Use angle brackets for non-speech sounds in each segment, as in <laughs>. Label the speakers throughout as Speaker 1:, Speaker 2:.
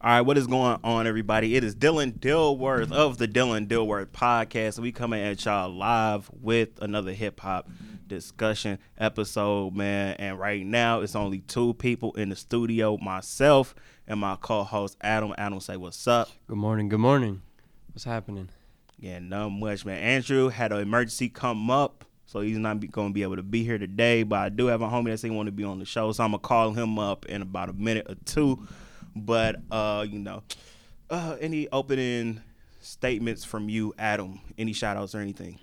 Speaker 1: All right, what is going on, everybody? It is Dylan Dilworth of the Dylan Dilworth podcast. We coming at y'all live with another hip hop discussion episode, man. And right now, it's only two people in the studio: myself and my co-host Adam. Adam, say what's up.
Speaker 2: Good morning. Good morning. What's happening?
Speaker 1: Yeah, not much, man. Andrew had an emergency come up, so he's not going to be able to be here today. But I do have a homie that say he want to be on the show, so I'm gonna call him up in about a minute or two. But uh, you know, uh, any opening statements from you, Adam? Any shout outs or anything?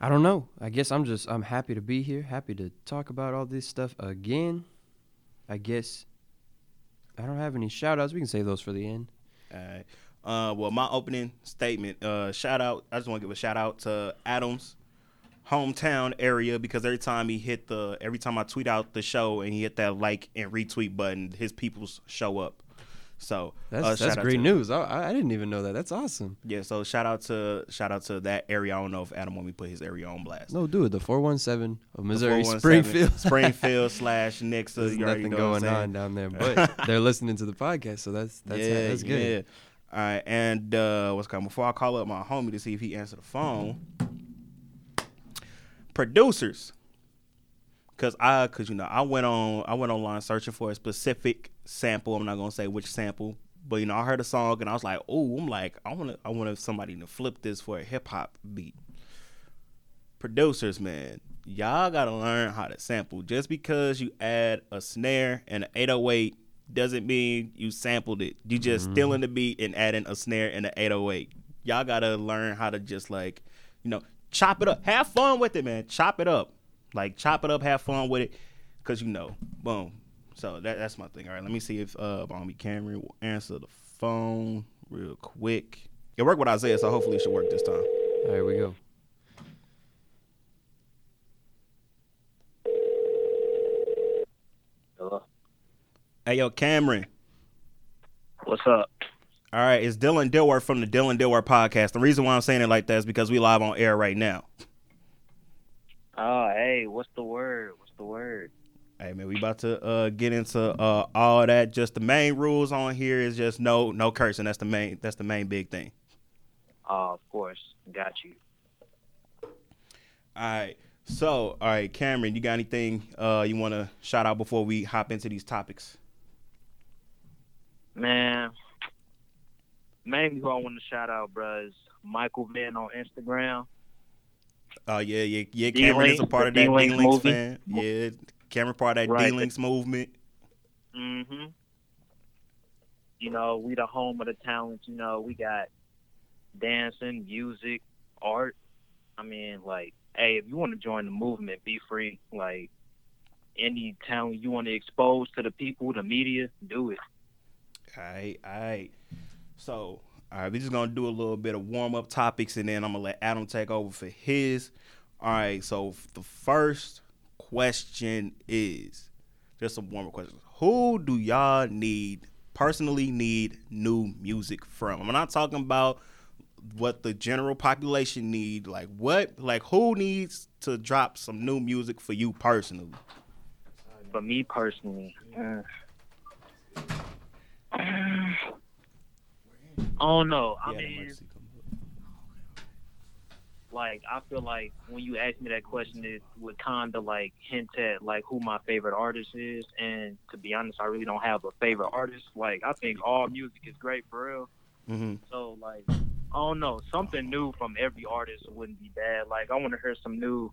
Speaker 2: I don't know. I guess I'm just I'm happy to be here, happy to talk about all this stuff again. I guess I don't have any shout outs. We can save those for the end.
Speaker 1: All right. Uh, well, my opening statement, uh, shout out. I just want to give a shout out to Adams hometown area because every time he hit the every time I tweet out the show and he hit that like and retweet button, his peoples show up. So
Speaker 2: That's
Speaker 1: uh,
Speaker 2: that's great news. I, I didn't even know that. That's awesome.
Speaker 1: Yeah, so shout out to shout out to that area. I don't know if Adam want me to put his area on blast.
Speaker 2: No, do it. The 417 of Missouri Springfield. <laughs>
Speaker 1: Springfield <laughs> slash Nixa.
Speaker 2: There's nothing going on down there, but <laughs> they're listening to the podcast, so that's that's
Speaker 1: yeah,
Speaker 2: that's good.
Speaker 1: Yeah. All right, and uh, what's coming? Before I call up my homie to see if he answered the phone, producers, cause I, cause you know, I went on, I went online searching for a specific sample. I'm not gonna say which sample, but you know, I heard a song and I was like, oh, I'm like, I want to, I want somebody to flip this for a hip hop beat. Producers, man, y'all gotta learn how to sample. Just because you add a snare and an 808 doesn't mean you sampled it. You just mm-hmm. stealing the beat and adding a snare and an 808. Y'all gotta learn how to just like, you know, chop it up. Have fun with it, man. Chop it up. Like chop it up, have fun with it. Cause you know, boom. So that, that's my thing. All right, let me see if uh Bombi Cameron will answer the phone real quick. It worked with Isaiah, so hopefully it should work this time.
Speaker 2: All right, we go.
Speaker 3: Hello.
Speaker 1: Hey yo, Cameron.
Speaker 3: What's up?
Speaker 1: All right, it's Dylan Dilworth from the Dylan Dilworth podcast. The reason why I'm saying it like that is because we live on air right now.
Speaker 3: Oh, hey, what's the word? What's the word?
Speaker 1: Hey man, we about to uh, get into uh, all that. Just the main rules on here is just no no cursing. That's the main that's the main big thing.
Speaker 3: Oh, of course. Got you.
Speaker 1: All right. So, all right, Cameron, you got anything uh, you want to shout out before we hop into these topics?
Speaker 3: Man, mainly who I want to shout out, bruh, is Michael Vin on Instagram.
Speaker 1: Oh yeah, yeah, yeah.
Speaker 3: D
Speaker 1: Cameron is a part of that
Speaker 3: D
Speaker 1: Links fan. Yeah, Cameron part of that
Speaker 3: Right.
Speaker 1: D Links movement.
Speaker 3: Mm-hmm. You know, we the home of the talents. You know, we got dancing, music, art. I mean, like, hey, if you want to join the movement, be free. Like, any talent you want to expose to the people, the media, do it.
Speaker 1: All right, all right. So, all right, we're just gonna do a little bit of warm up topics, and then I'm gonna let Adam take over for his. All right. So the first question is just some warm up questions. Who do y'all need personally need new music from? I'm not talking about what the general population need. Like what? Like who needs to drop some new music for you personally?
Speaker 3: But me personally, uh, I <sighs> don't know. I
Speaker 1: Yeah,
Speaker 3: mean,
Speaker 1: emergency come up.
Speaker 3: like I feel like when you ask me that question, it would kind of like hint at like who my favorite artist is. And to be honest, I really don't have a favorite artist. Like I think all music is great for real.
Speaker 1: Mhm.
Speaker 3: So like I don't know, something new from every artist wouldn't be bad. Like I want to hear some new,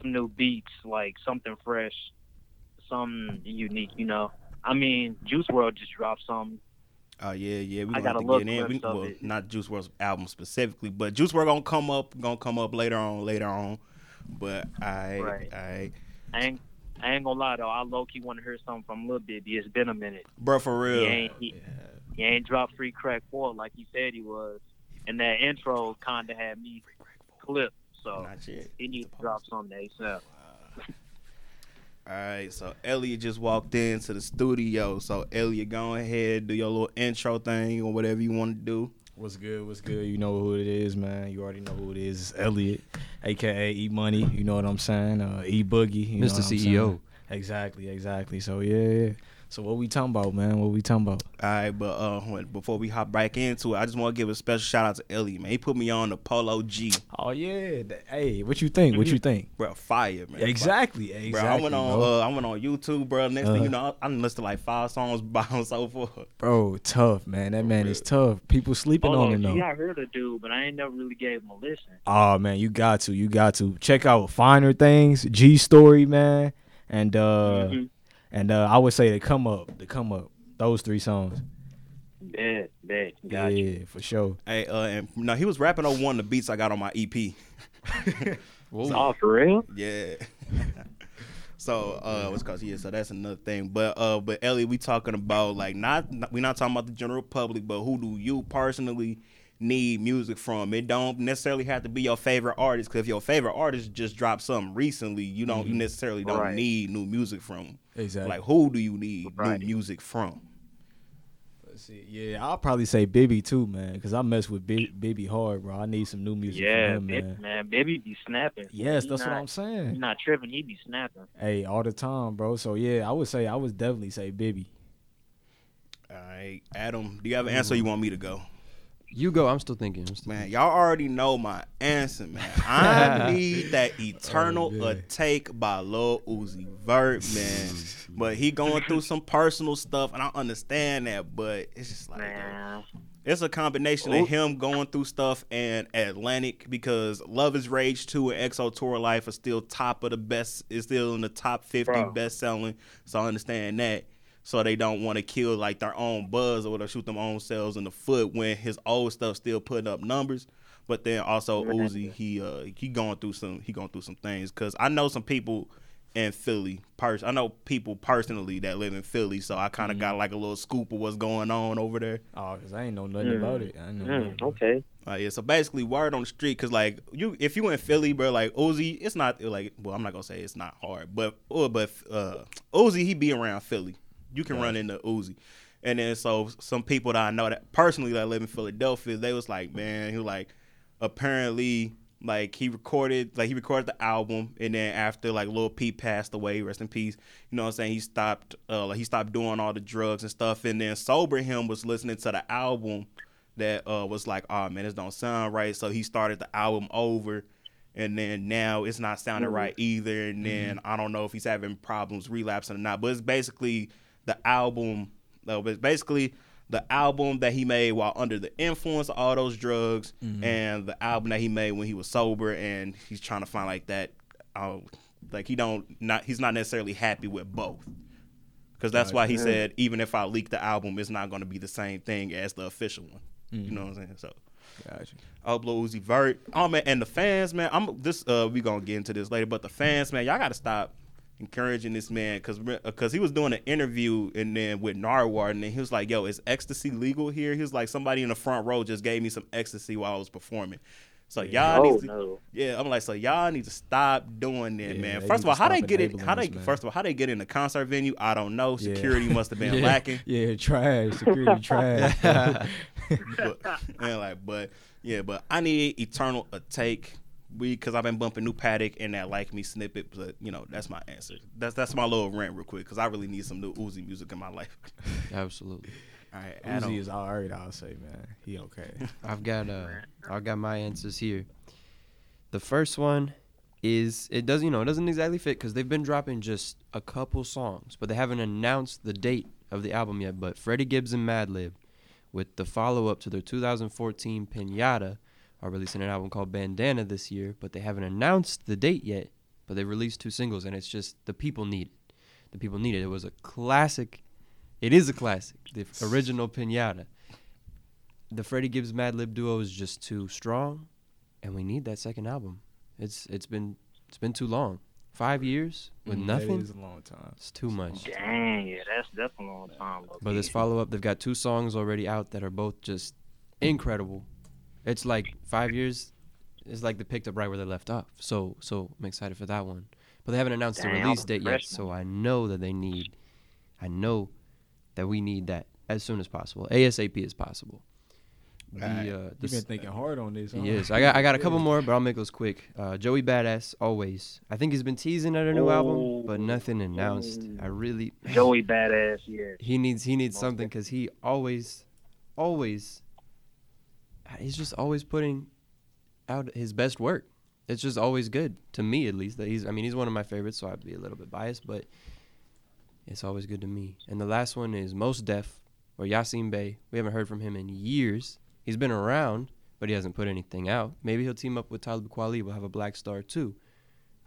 Speaker 3: some new beats, like something fresh, something unique. You know, I mean, Juice WRLD just dropped some.
Speaker 1: Oh yeah, yeah. We
Speaker 3: I got
Speaker 1: to get in. We, well,
Speaker 3: it.
Speaker 1: not Juice WRLD's album specifically, but Juice WRLD gonna come up, gonna come up later on, later on. But I,
Speaker 3: Right.
Speaker 1: I,
Speaker 3: I ain't, I ain't gonna lie though, I low key want to hear something from Lil Bibby. It's been a minute.
Speaker 1: bro, for real.
Speaker 3: He ain't, he, he ain't dropped Free Crack Four like he said he was, and that intro kind of had me clipped. So he needs to drop something ASAP.
Speaker 1: All right, so Elliot just walked into the studio. So Elliot, go ahead, do your little intro thing or whatever you want to do.
Speaker 4: What's good? What's good? You know who it is, man. You already know who it is. It's Elliot, aka E Money. You know what I'm saying? Uh, e Boogie. You know
Speaker 2: Mr.
Speaker 4: what I'm
Speaker 2: CEO.
Speaker 4: Exactly, exactly. So yeah, yeah. So what we talking about, man? What we talking about?
Speaker 1: All right, but uh, when, before we hop back into it, I just want to give a special shout out to Ellie, man. He put me on the Polo G,
Speaker 4: Oh yeah. Hey, what you think? What you think?
Speaker 1: bro. Fire, man.
Speaker 4: Exactly. Exactly.
Speaker 1: Bro, I went on.
Speaker 4: bro.
Speaker 1: Uh, I went on YouTube, bro. Next thing
Speaker 4: Uh-huh.
Speaker 1: you know, I, I listened to like five songs <laughs> by him so forth.
Speaker 4: Bro, tough, man. That man is tough. People sleeping
Speaker 3: Hold
Speaker 4: on
Speaker 3: on,
Speaker 4: him
Speaker 3: G,
Speaker 4: though.
Speaker 3: I heard a dude, but I ain't never really gave him a listen.
Speaker 4: Oh man, you got to, you got to check out Finer Things, G Story, man, and uh,
Speaker 3: Mhm.
Speaker 4: And uh, I would say they come up, they come up. Those three songs,
Speaker 3: Bet, bet,
Speaker 4: yeah, for sure.
Speaker 1: Hey, uh, and no, he was rapping on one of the beats I got on my EP. <laughs>
Speaker 2: Whoa.
Speaker 3: Oh, for real?
Speaker 1: Yeah. <laughs> so uh what's cause yeah, so that's another thing. But uh but Ellie, we talking about like not, not we not talking about the general public, but who do you personally need music from? It don't necessarily have to be your favorite artist, cause if your favorite artist just dropped something recently, you don't you necessarily don't
Speaker 3: Right.
Speaker 1: need new music from.
Speaker 4: Exactly.
Speaker 1: Like who do you need
Speaker 3: Right.
Speaker 1: new music from?
Speaker 4: Let's see. Yeah, I'll probably say Bibby too, man, because I mess with Bi- Bibby hard, bro. I need some new music
Speaker 3: Yeah,
Speaker 4: from him,
Speaker 3: Bib-
Speaker 4: man.
Speaker 3: man. Baby be snapping.
Speaker 4: Yes,
Speaker 3: He
Speaker 4: that's what I'm
Speaker 3: He
Speaker 4: saying.
Speaker 3: not tripping. He be snapping.
Speaker 4: Hey, all the time, bro. So yeah, I would say I would definitely say Bibby.
Speaker 1: All right, Adam, do you have an answer? Or you want me to go?
Speaker 2: You go. I'm still thinking. I'm still
Speaker 1: Man, y'all already know my answer, man. I <laughs> need that oh, eternal
Speaker 4: Oh, man.
Speaker 1: a take by Lil Uzi Vert, man. But he going through some personal stuff, and I understand that. But it's just like
Speaker 3: Man.
Speaker 1: it's a combination
Speaker 3: Ooh.
Speaker 1: of him going through stuff and Atlantic because Luv Is Rage 2 and XO Tour Llif3 are still top of the best. Is still in the top fifty
Speaker 3: Bro.
Speaker 1: best selling. So I understand that. So they don't want to kill like their own buzz or whatever, shoot them own selves in the foot when his old stuff still putting up numbers. But then also
Speaker 3: Yeah.
Speaker 1: Uzi, he uh he going through some he going through some things because I know some people in Philly. Pers- I know people personally that live in Philly, so I kind of got like a little scoop of what's going on over there.
Speaker 4: Oh, cause I ain't know nothing
Speaker 3: Mm.
Speaker 4: about it. I know nothing
Speaker 3: Mm,
Speaker 4: about it.
Speaker 3: okay.
Speaker 1: Uh, yeah, so basically, word on the street, cause like you, if you in Philly, bro, like Uzi, it's not like, well, I'm not gonna say it's not hard, but, oh, but uh, Uzi, he be around Philly. You can run into Uzi, and then so some people that I know that personally that live in Philadelphia, they was like, man, he was like, apparently, like he recorded, like he recorded the album, and then after like Lil Peep passed away, rest in peace. You know what I'm saying? He stopped, uh, like he stopped doing all the drugs and stuff, and then sober him was listening to the album that uh, was like, oh man, this don't sound right. So he started the album over, and then now it's not sounding right either. And then I don't know if he's having problems relapsing or not. But it's basically the album. No, but it's basically the album that he made while under the influence of all those drugs, and the album that he made when he was sober, and he's trying to find like that. Uh, like he don't not he's not necessarily happy with both. Because that's why he said even if I leak the album, it's not going to be the same thing as the official one. You know what I'm saying? So,
Speaker 4: Gotcha.
Speaker 1: Upload Uzi Vert. Oh man, and the fans, man. I'm this. Uh, we gonna get into this later, but the fans, man, y'all got to stop encouraging this man because because he was doing an interview and then with Narwhal and then he was like, "Yo, is ecstasy legal here?" He was like, "Somebody in the front row just gave me some ecstasy while I was performing." So y'all
Speaker 3: Oh
Speaker 1: need to,
Speaker 3: no.
Speaker 1: yeah, I'm like, so y'all need to stop doing that,
Speaker 4: Yeah,
Speaker 1: man. First of all,
Speaker 4: to
Speaker 1: how they get it?
Speaker 4: enabling
Speaker 1: How they
Speaker 4: this, man.
Speaker 1: first of all, how they get in the concert venue? I don't know.
Speaker 4: Yeah.
Speaker 1: Security must have been <laughs>
Speaker 2: Yeah.
Speaker 1: lacking.
Speaker 4: Yeah, trash. Security <laughs> trash.
Speaker 1: but, and like, but yeah, but I need Eternal Atake. We because I've been bumping new Paddock and that like me snippet, but you know that's my answer. That's that's my little rant real quick because I really need some new Uzi music in my life. <laughs>
Speaker 2: Absolutely.
Speaker 1: All right, Adam.
Speaker 4: Uzi is all right. I'll say, man. He okay. <laughs>
Speaker 2: I've got uh, I've got my answers here. The first one is it does you know it doesn't exactly fit because they've been dropping just a couple songs, but they haven't announced the date of the album yet. But Freddie Gibbs and Madlib, with the follow up to their 2014 Pinata, are releasing an album called Bandana this year, but they haven't announced the date yet. But they released two singles, and it's just the people need it. The people need it. It was a classic. It is a classic. The original Pinata the Freddie Gibbs Madlib duo is just too strong, and we need that second album. It's it's been it's been too long. Five years with
Speaker 4: Mm,
Speaker 2: nothing.
Speaker 4: That is a long time.
Speaker 2: It's too much.
Speaker 3: Dang, yeah, that's definitely a long time. low
Speaker 2: But this follow up, they've got two songs already out that are both just incredible. It's like five years. It's like they picked up right where they left off. So so I'm excited for that one. But they haven't announced
Speaker 3: Dang,
Speaker 2: the release date yet. So I know that they need. I know that we need that as soon as possible. ASAP as possible. The,
Speaker 1: Alright.
Speaker 2: uh, the
Speaker 4: You've been thinking hard on this. Huh?
Speaker 2: He is. I got I got a couple <laughs> more, but I'll make those quick. Uh, Joey Badass, always. I think he's been teasing at a new album, but nothing announced. I really
Speaker 3: Joey Badass, yeah.
Speaker 2: he needs he needs
Speaker 3: Most
Speaker 2: something because he always, always. He's just always putting out his best work. It's just always good to me, at least. That he's. I mean, he's one of my favorites, so I'd be a little bit biased, but it's always good to me. And the last one is Mos Def or Yasin Bey. We haven't heard from him in years. He's been around, but he hasn't put anything out. Maybe he'll team up with Talib Kweli. We'll have a Black Star too,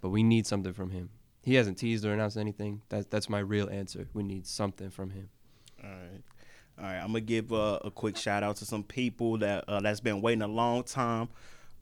Speaker 2: but we need something from him. He hasn't teased or announced anything. That's that's my real answer. We need something from him.
Speaker 1: All right. All right, I'm gonna give uh, a quick shout out to some people that uh, that's been waiting a long time,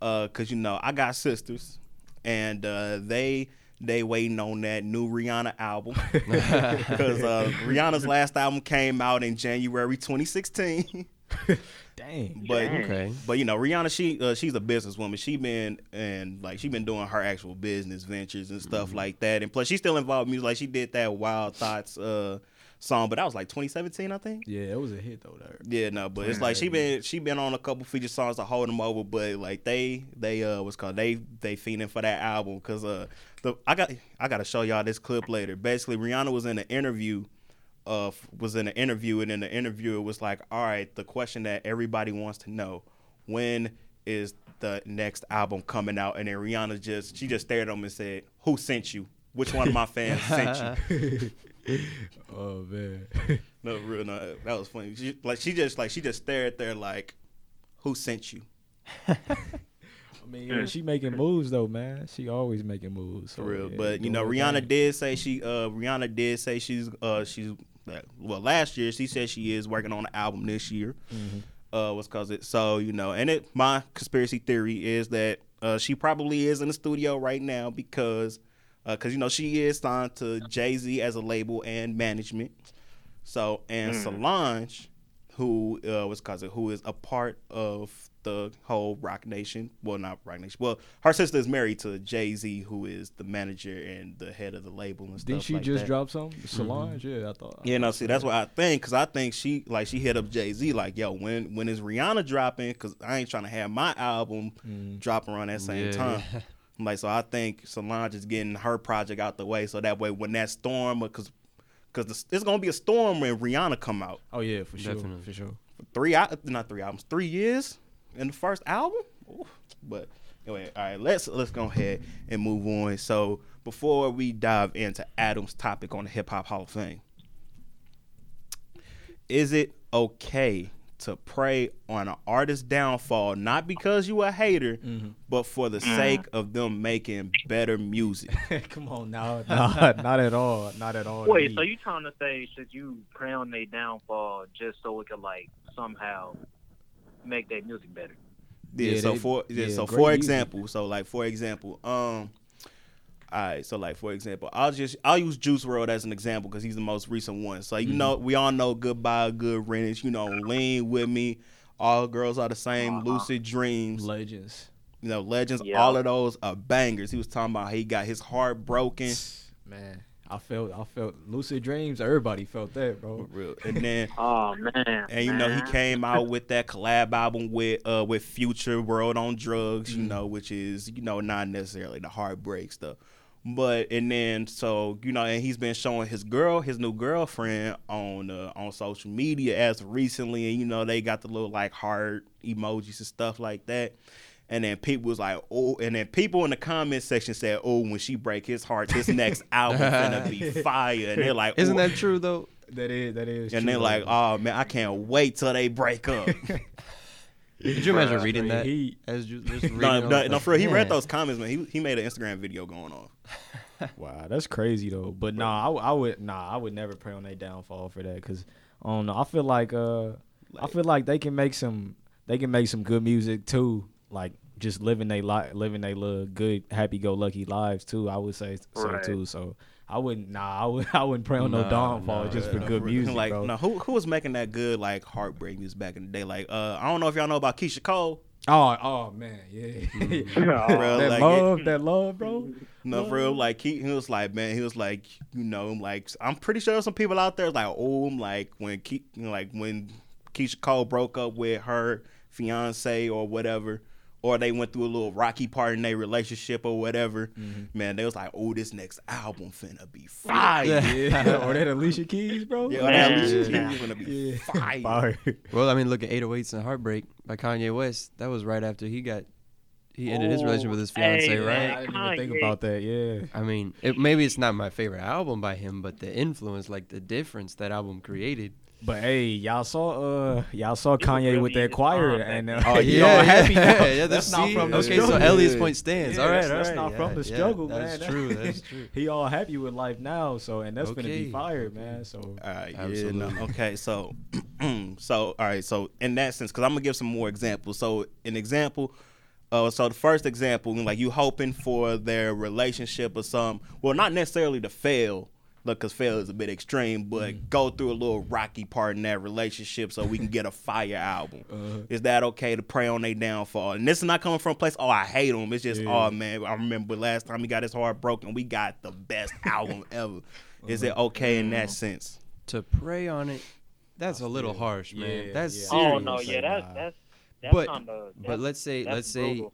Speaker 1: uh, cause you know I got sisters, and uh, they they waiting on that new Rihanna album, <laughs> cause uh, Rihanna's last album came out in January 2016. <laughs>
Speaker 4: Dang.
Speaker 1: but
Speaker 2: Okay.
Speaker 1: but you know Rihanna, she uh, she's a businesswoman. She been and like she been doing her actual business ventures and stuff like that. And plus, she's still involved in music. Like she did that Wild Thoughts uh, song, but that was like 2017, I think.
Speaker 4: Yeah, it was a hit though. There.
Speaker 1: Yeah, no, but it's like she been she been on a couple feature songs to hold them over, but like they they uh what's called they they fiending for that album because uh the I got I got to show y'all this clip later. Basically, Rihanna was in an interview. Uh, was in an interview, and in the interview, it was like, "All right, the question that everybody wants to know: When is the next album coming out?" And then Rihanna just she just stared at him and said, "Who sent you? Which one of my fans sent you?" <laughs> <laughs> <laughs>
Speaker 4: Oh man. <laughs>
Speaker 1: No, real, no, that was funny. She, like she just like she just stared there like, "Who sent you?" <laughs>
Speaker 4: I mean, yeah, she making moves though, man. She always making moves.
Speaker 1: For real.
Speaker 4: yeah,
Speaker 1: but you know, Rihanna
Speaker 4: thing.
Speaker 1: did say she uh Rihanna did say she's uh she's well last year she said she is working on an album this year.
Speaker 4: Mm-hmm.
Speaker 1: Uh what's cause it so, you know, and it my conspiracy theory is that uh she probably is in the studio right now because uh cuz you know she is signed to Jay-Z as a label and management. So, and Solange who uh was cause it who is a part of the whole Roc Nation. Well, not Roc Nation. Well, her sister is married to Jay Z, who is the manager and the head of the label and stuff. Like that.
Speaker 4: Didn't she
Speaker 1: like
Speaker 4: just
Speaker 1: that.
Speaker 4: drop something? Solange, yeah, I thought.
Speaker 1: Yeah, no, see, that's what I think, cause I think she like she hit up Jay Z like, yo, when when is Rihanna dropping? Cause I ain't trying to have my album drop around that same
Speaker 2: Yeah,
Speaker 1: time. <laughs>
Speaker 2: yeah.
Speaker 1: Like, so I think Solange is getting her project out the way, so that way when that storm, cause cause it's gonna be a storm when Rihanna come out.
Speaker 4: Oh yeah, for sure,
Speaker 2: Definitely.
Speaker 4: for sure.
Speaker 1: Three, not three albums, three years in the first album. Ooh. But anyway, all right, let's let's go ahead and move on. So before we dive into Adam's topic on the Hip Hop Hall of Fame, is it okay to prey on an artist's downfall, not because you a hater, but for the sake of them making better music? <laughs>
Speaker 4: Come on now, <laughs> nah, not at all, not at all.
Speaker 3: Wait, so you trying to say should you pray on their downfall just so it could like somehow make their music better?
Speaker 1: Yeah,
Speaker 4: Yeah,
Speaker 1: so
Speaker 4: they-
Speaker 1: for yeah,
Speaker 4: yeah,
Speaker 1: so
Speaker 4: great
Speaker 1: for
Speaker 4: music.
Speaker 1: example, so like for example, um all right, so like for example, I'll just I'll use Juice WRLD as an example because he's the most recent one. So you
Speaker 4: Mm-hmm.
Speaker 1: know we all know Goodbye, Good Riddance. You know, Lean with Me, All Girls Are the Same,
Speaker 3: Uh-huh.
Speaker 1: Lucid Dreams.
Speaker 4: legends.
Speaker 1: You know, Legends.
Speaker 3: Yeah.
Speaker 1: All of those are bangers. He was talking about he got his heart broken. <sighs>
Speaker 4: Man, I felt, I felt lucid dreams. Everybody felt that, bro.
Speaker 1: For real. And then <laughs>
Speaker 3: Oh man.
Speaker 1: And you know he came out with that <laughs> collab album with uh with Future WRLD on Drugs, you know, which is you know not necessarily the heartbreak stuff, but and then so you know and he's been showing his girl his new girlfriend on uh, on social media as recently, and you know they got the little like heart emojis and stuff like that. And then people was like, oh, and then people in the comment section said, oh, when she break his heart, this next <laughs> album gonna be <laughs> fire. And they're like,
Speaker 2: Isn't that true though?
Speaker 4: That is, that is.
Speaker 1: And
Speaker 4: true,
Speaker 1: they're like,
Speaker 4: though.
Speaker 1: oh man, I can't wait till they break up. <laughs>
Speaker 2: Did you imagine reading that
Speaker 4: He-
Speaker 2: as ju- just <laughs> reading?
Speaker 1: no, no, no, for real, he read those comments, man. He he made an Instagram video going off. <laughs>
Speaker 4: Wow, that's crazy though. But nah, I, w- I would nah, I would never pray on their downfall for that because I don't know. I feel like uh, I feel like they can make some they can make some good music too. Like just living they li- living they little good happy go lucky lives too. I would say so
Speaker 3: Right.
Speaker 4: too. So I wouldn't nah, I would <laughs> I wouldn't pray on no
Speaker 2: Nah,
Speaker 4: downfall
Speaker 2: nah,
Speaker 4: just for
Speaker 2: yeah.
Speaker 4: good
Speaker 1: For
Speaker 4: music,
Speaker 1: like,
Speaker 4: bro.
Speaker 1: no, who who was making that good like heartbreak music back in the day? Like, uh, I don't know if y'all know about Keyshia Cole.
Speaker 4: Oh, oh man, yeah. <laughs>
Speaker 1: Bro,
Speaker 4: that
Speaker 1: like,
Speaker 4: love, that love, bro.
Speaker 1: No, for real, like he, he was like, man, he was like, you know, I'm like I'm pretty sure some people out there like, oh, I'm like when Ke- like when Keyshia Cole broke up with her fiance or whatever, or they went through a little rocky part in their relationship or whatever,
Speaker 4: Mm-hmm.
Speaker 1: man, they was like, "Oh, this next album finna be fire."
Speaker 4: Yeah, <laughs> or that Alicia Keys, bro.
Speaker 1: Yeah,
Speaker 3: Man.
Speaker 1: that Alicia
Speaker 3: Yeah.
Speaker 1: Keys finna be
Speaker 4: Yeah.
Speaker 1: fire.
Speaker 4: Fire.
Speaker 2: Well, I mean, look at 808s and Heartbreak by Kanye West. That was right after he got he ended his
Speaker 3: Oh,
Speaker 2: relationship with his fiance,
Speaker 3: hey,
Speaker 2: right?
Speaker 3: man.
Speaker 4: I didn't even think about that. Yeah.
Speaker 2: I mean, it, maybe it's not my favorite album by him, but the influence, like the difference that album created.
Speaker 4: But hey, y'all saw uh y'all saw
Speaker 3: was
Speaker 4: Kanye
Speaker 3: really
Speaker 4: with
Speaker 3: in
Speaker 4: that choir
Speaker 3: prime
Speaker 4: and uh,
Speaker 3: back
Speaker 1: Oh, <laughs>
Speaker 4: he
Speaker 1: yeah.
Speaker 4: all happy now.
Speaker 2: yeah,
Speaker 4: that's not
Speaker 2: see,
Speaker 4: from the
Speaker 2: okay,
Speaker 4: struggle.
Speaker 2: so Ellie's point stands.
Speaker 4: Yeah,
Speaker 2: all right,
Speaker 4: that's, that's
Speaker 2: right.
Speaker 4: not
Speaker 2: yeah,
Speaker 4: from the
Speaker 2: yeah,
Speaker 4: struggle,
Speaker 2: That's
Speaker 4: man.
Speaker 2: true. <laughs> That's true.
Speaker 4: he all happy with life now, so and that's gonna be fire, man. So
Speaker 1: All right, yeah,
Speaker 2: Absolutely.
Speaker 1: no. Okay, so, <clears throat> so all right, so in that sense, because I'm gonna give some more examples. So, an example, uh, so the first example, like you hoping for their relationship or some, Well, not necessarily to fail, look, because fail is a bit extreme, but mm. go through a little rocky part in that relationship so we can get a fire album. Uh-huh. Is that okay to pray on their downfall? And this is not coming from a place. Oh, I hate him. It's just, oh,
Speaker 4: Yeah.
Speaker 1: oh man, I remember last time he got his heart broken, we got the best <laughs> album ever. Is uh-huh. it okay in that sense?
Speaker 2: To prey on it, that's a little harsh, man.
Speaker 4: Yeah,
Speaker 2: that's
Speaker 4: yeah.
Speaker 2: Oh, serious.
Speaker 3: Oh no, yeah, that's that's that's
Speaker 2: But-
Speaker 3: on the.
Speaker 2: But let's say, let's say, you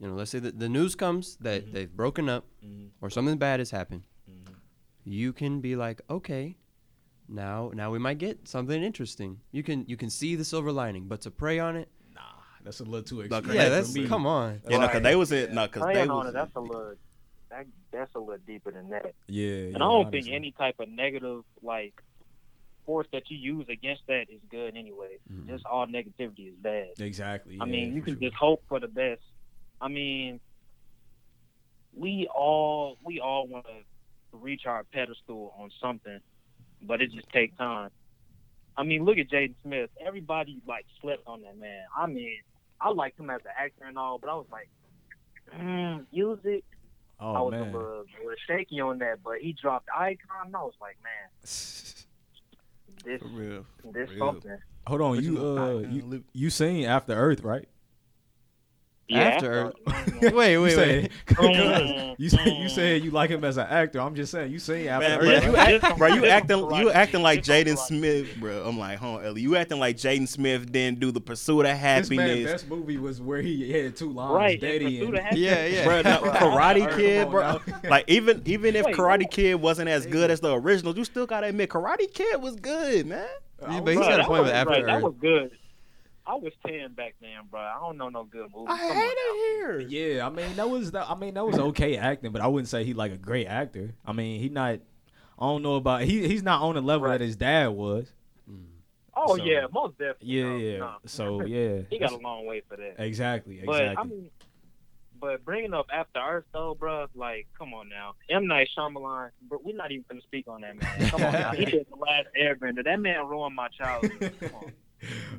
Speaker 2: know, let's say that the news comes that
Speaker 4: Mm-hmm.
Speaker 2: they've broken up mm-hmm. or something bad has happened. You can be like, okay, now now we might get something interesting. You can you can see the silver lining, but to prey on it,
Speaker 4: nah, that's a little too
Speaker 1: Like,
Speaker 4: extreme.
Speaker 2: yeah, that's
Speaker 1: me.
Speaker 2: come on.
Speaker 1: Yeah, no, because
Speaker 3: Right.
Speaker 1: they was in, no, because they
Speaker 3: praying on
Speaker 1: was.
Speaker 3: it, that's a little. That, that's a little deeper than that.
Speaker 4: Yeah,
Speaker 3: And
Speaker 4: yeah,
Speaker 3: I don't think any type of negative like force that you use against that is good anyway.
Speaker 2: Mhm.
Speaker 3: Just all negativity is bad.
Speaker 4: exactly.
Speaker 3: I
Speaker 4: yeah,
Speaker 3: mean, you can
Speaker 4: sure.
Speaker 3: just hope for the best. I mean, we all we all want to reach our pedestal on something, but it just takes time. I mean, look at Jaden Smith. Everybody like slept on that man. I mean, I liked him as an actor and all, but I was like, mm, music. I
Speaker 4: Oh
Speaker 3: was
Speaker 4: man.
Speaker 3: a little, a little shaky on that, but he dropped Icon. And I was like, man, <laughs> this
Speaker 1: For real.
Speaker 3: this
Speaker 1: real.
Speaker 3: something.
Speaker 4: Hold on, you
Speaker 1: you-
Speaker 4: uh you you seen After Earth, right?
Speaker 2: After
Speaker 3: after- <laughs>
Speaker 2: wait,
Speaker 4: You
Speaker 2: wait,
Speaker 4: said,
Speaker 2: wait. <laughs>
Speaker 3: Mm, <laughs>
Speaker 4: you said you
Speaker 3: mm.
Speaker 4: said you like him as an actor. I'm just saying you seen After
Speaker 1: Man,
Speaker 4: Earth.
Speaker 1: bro, you, act, bro, you acting, you acting like
Speaker 3: Kid. It's from
Speaker 1: Jaden Smith, bro. I'm like, huh, Ellie. You acting like Jaden Smith didn't do the Pursuit of
Speaker 4: This man
Speaker 1: Happiness,
Speaker 4: best movie was where he had two lines,
Speaker 3: Right,
Speaker 4: Daddy
Speaker 3: and
Speaker 4: and
Speaker 3: Pursuit of
Speaker 2: Yeah, yeah.
Speaker 1: bro. no, Karate Kid, bro. Like even even if
Speaker 3: Wait,
Speaker 1: Karate? Kid wasn't as good as the original, you still gotta admit Karate Kid was good, man.
Speaker 2: Yeah, but he's
Speaker 4: was-
Speaker 2: got a
Speaker 3: that
Speaker 2: point with After
Speaker 3: right, That was good. I was ten back then, bro. I don't know no good movies.
Speaker 1: I
Speaker 3: Come
Speaker 1: hate
Speaker 3: on
Speaker 1: it here.
Speaker 4: Yeah, I mean that was that. I mean that was okay acting, but I wouldn't say he like a great actor. I mean he not. I don't know about he. He's not on the level
Speaker 3: Right.
Speaker 4: that his dad was. Mm.
Speaker 3: Oh
Speaker 4: So-
Speaker 3: yeah, most definitely.
Speaker 4: Yeah,
Speaker 3: no,
Speaker 4: yeah.
Speaker 3: no.
Speaker 4: So <laughs> yeah,
Speaker 3: he got a long way for that.
Speaker 4: exactly,
Speaker 3: But
Speaker 4: exactly.
Speaker 3: I mean, but bringing up After Earth though, bro, like, come on now, M Night Shyamalan, but we're not even gonna speak on that man. Come on, now. he <laughs> did the last Airbender. That man ruined my childhood. Come on. <laughs>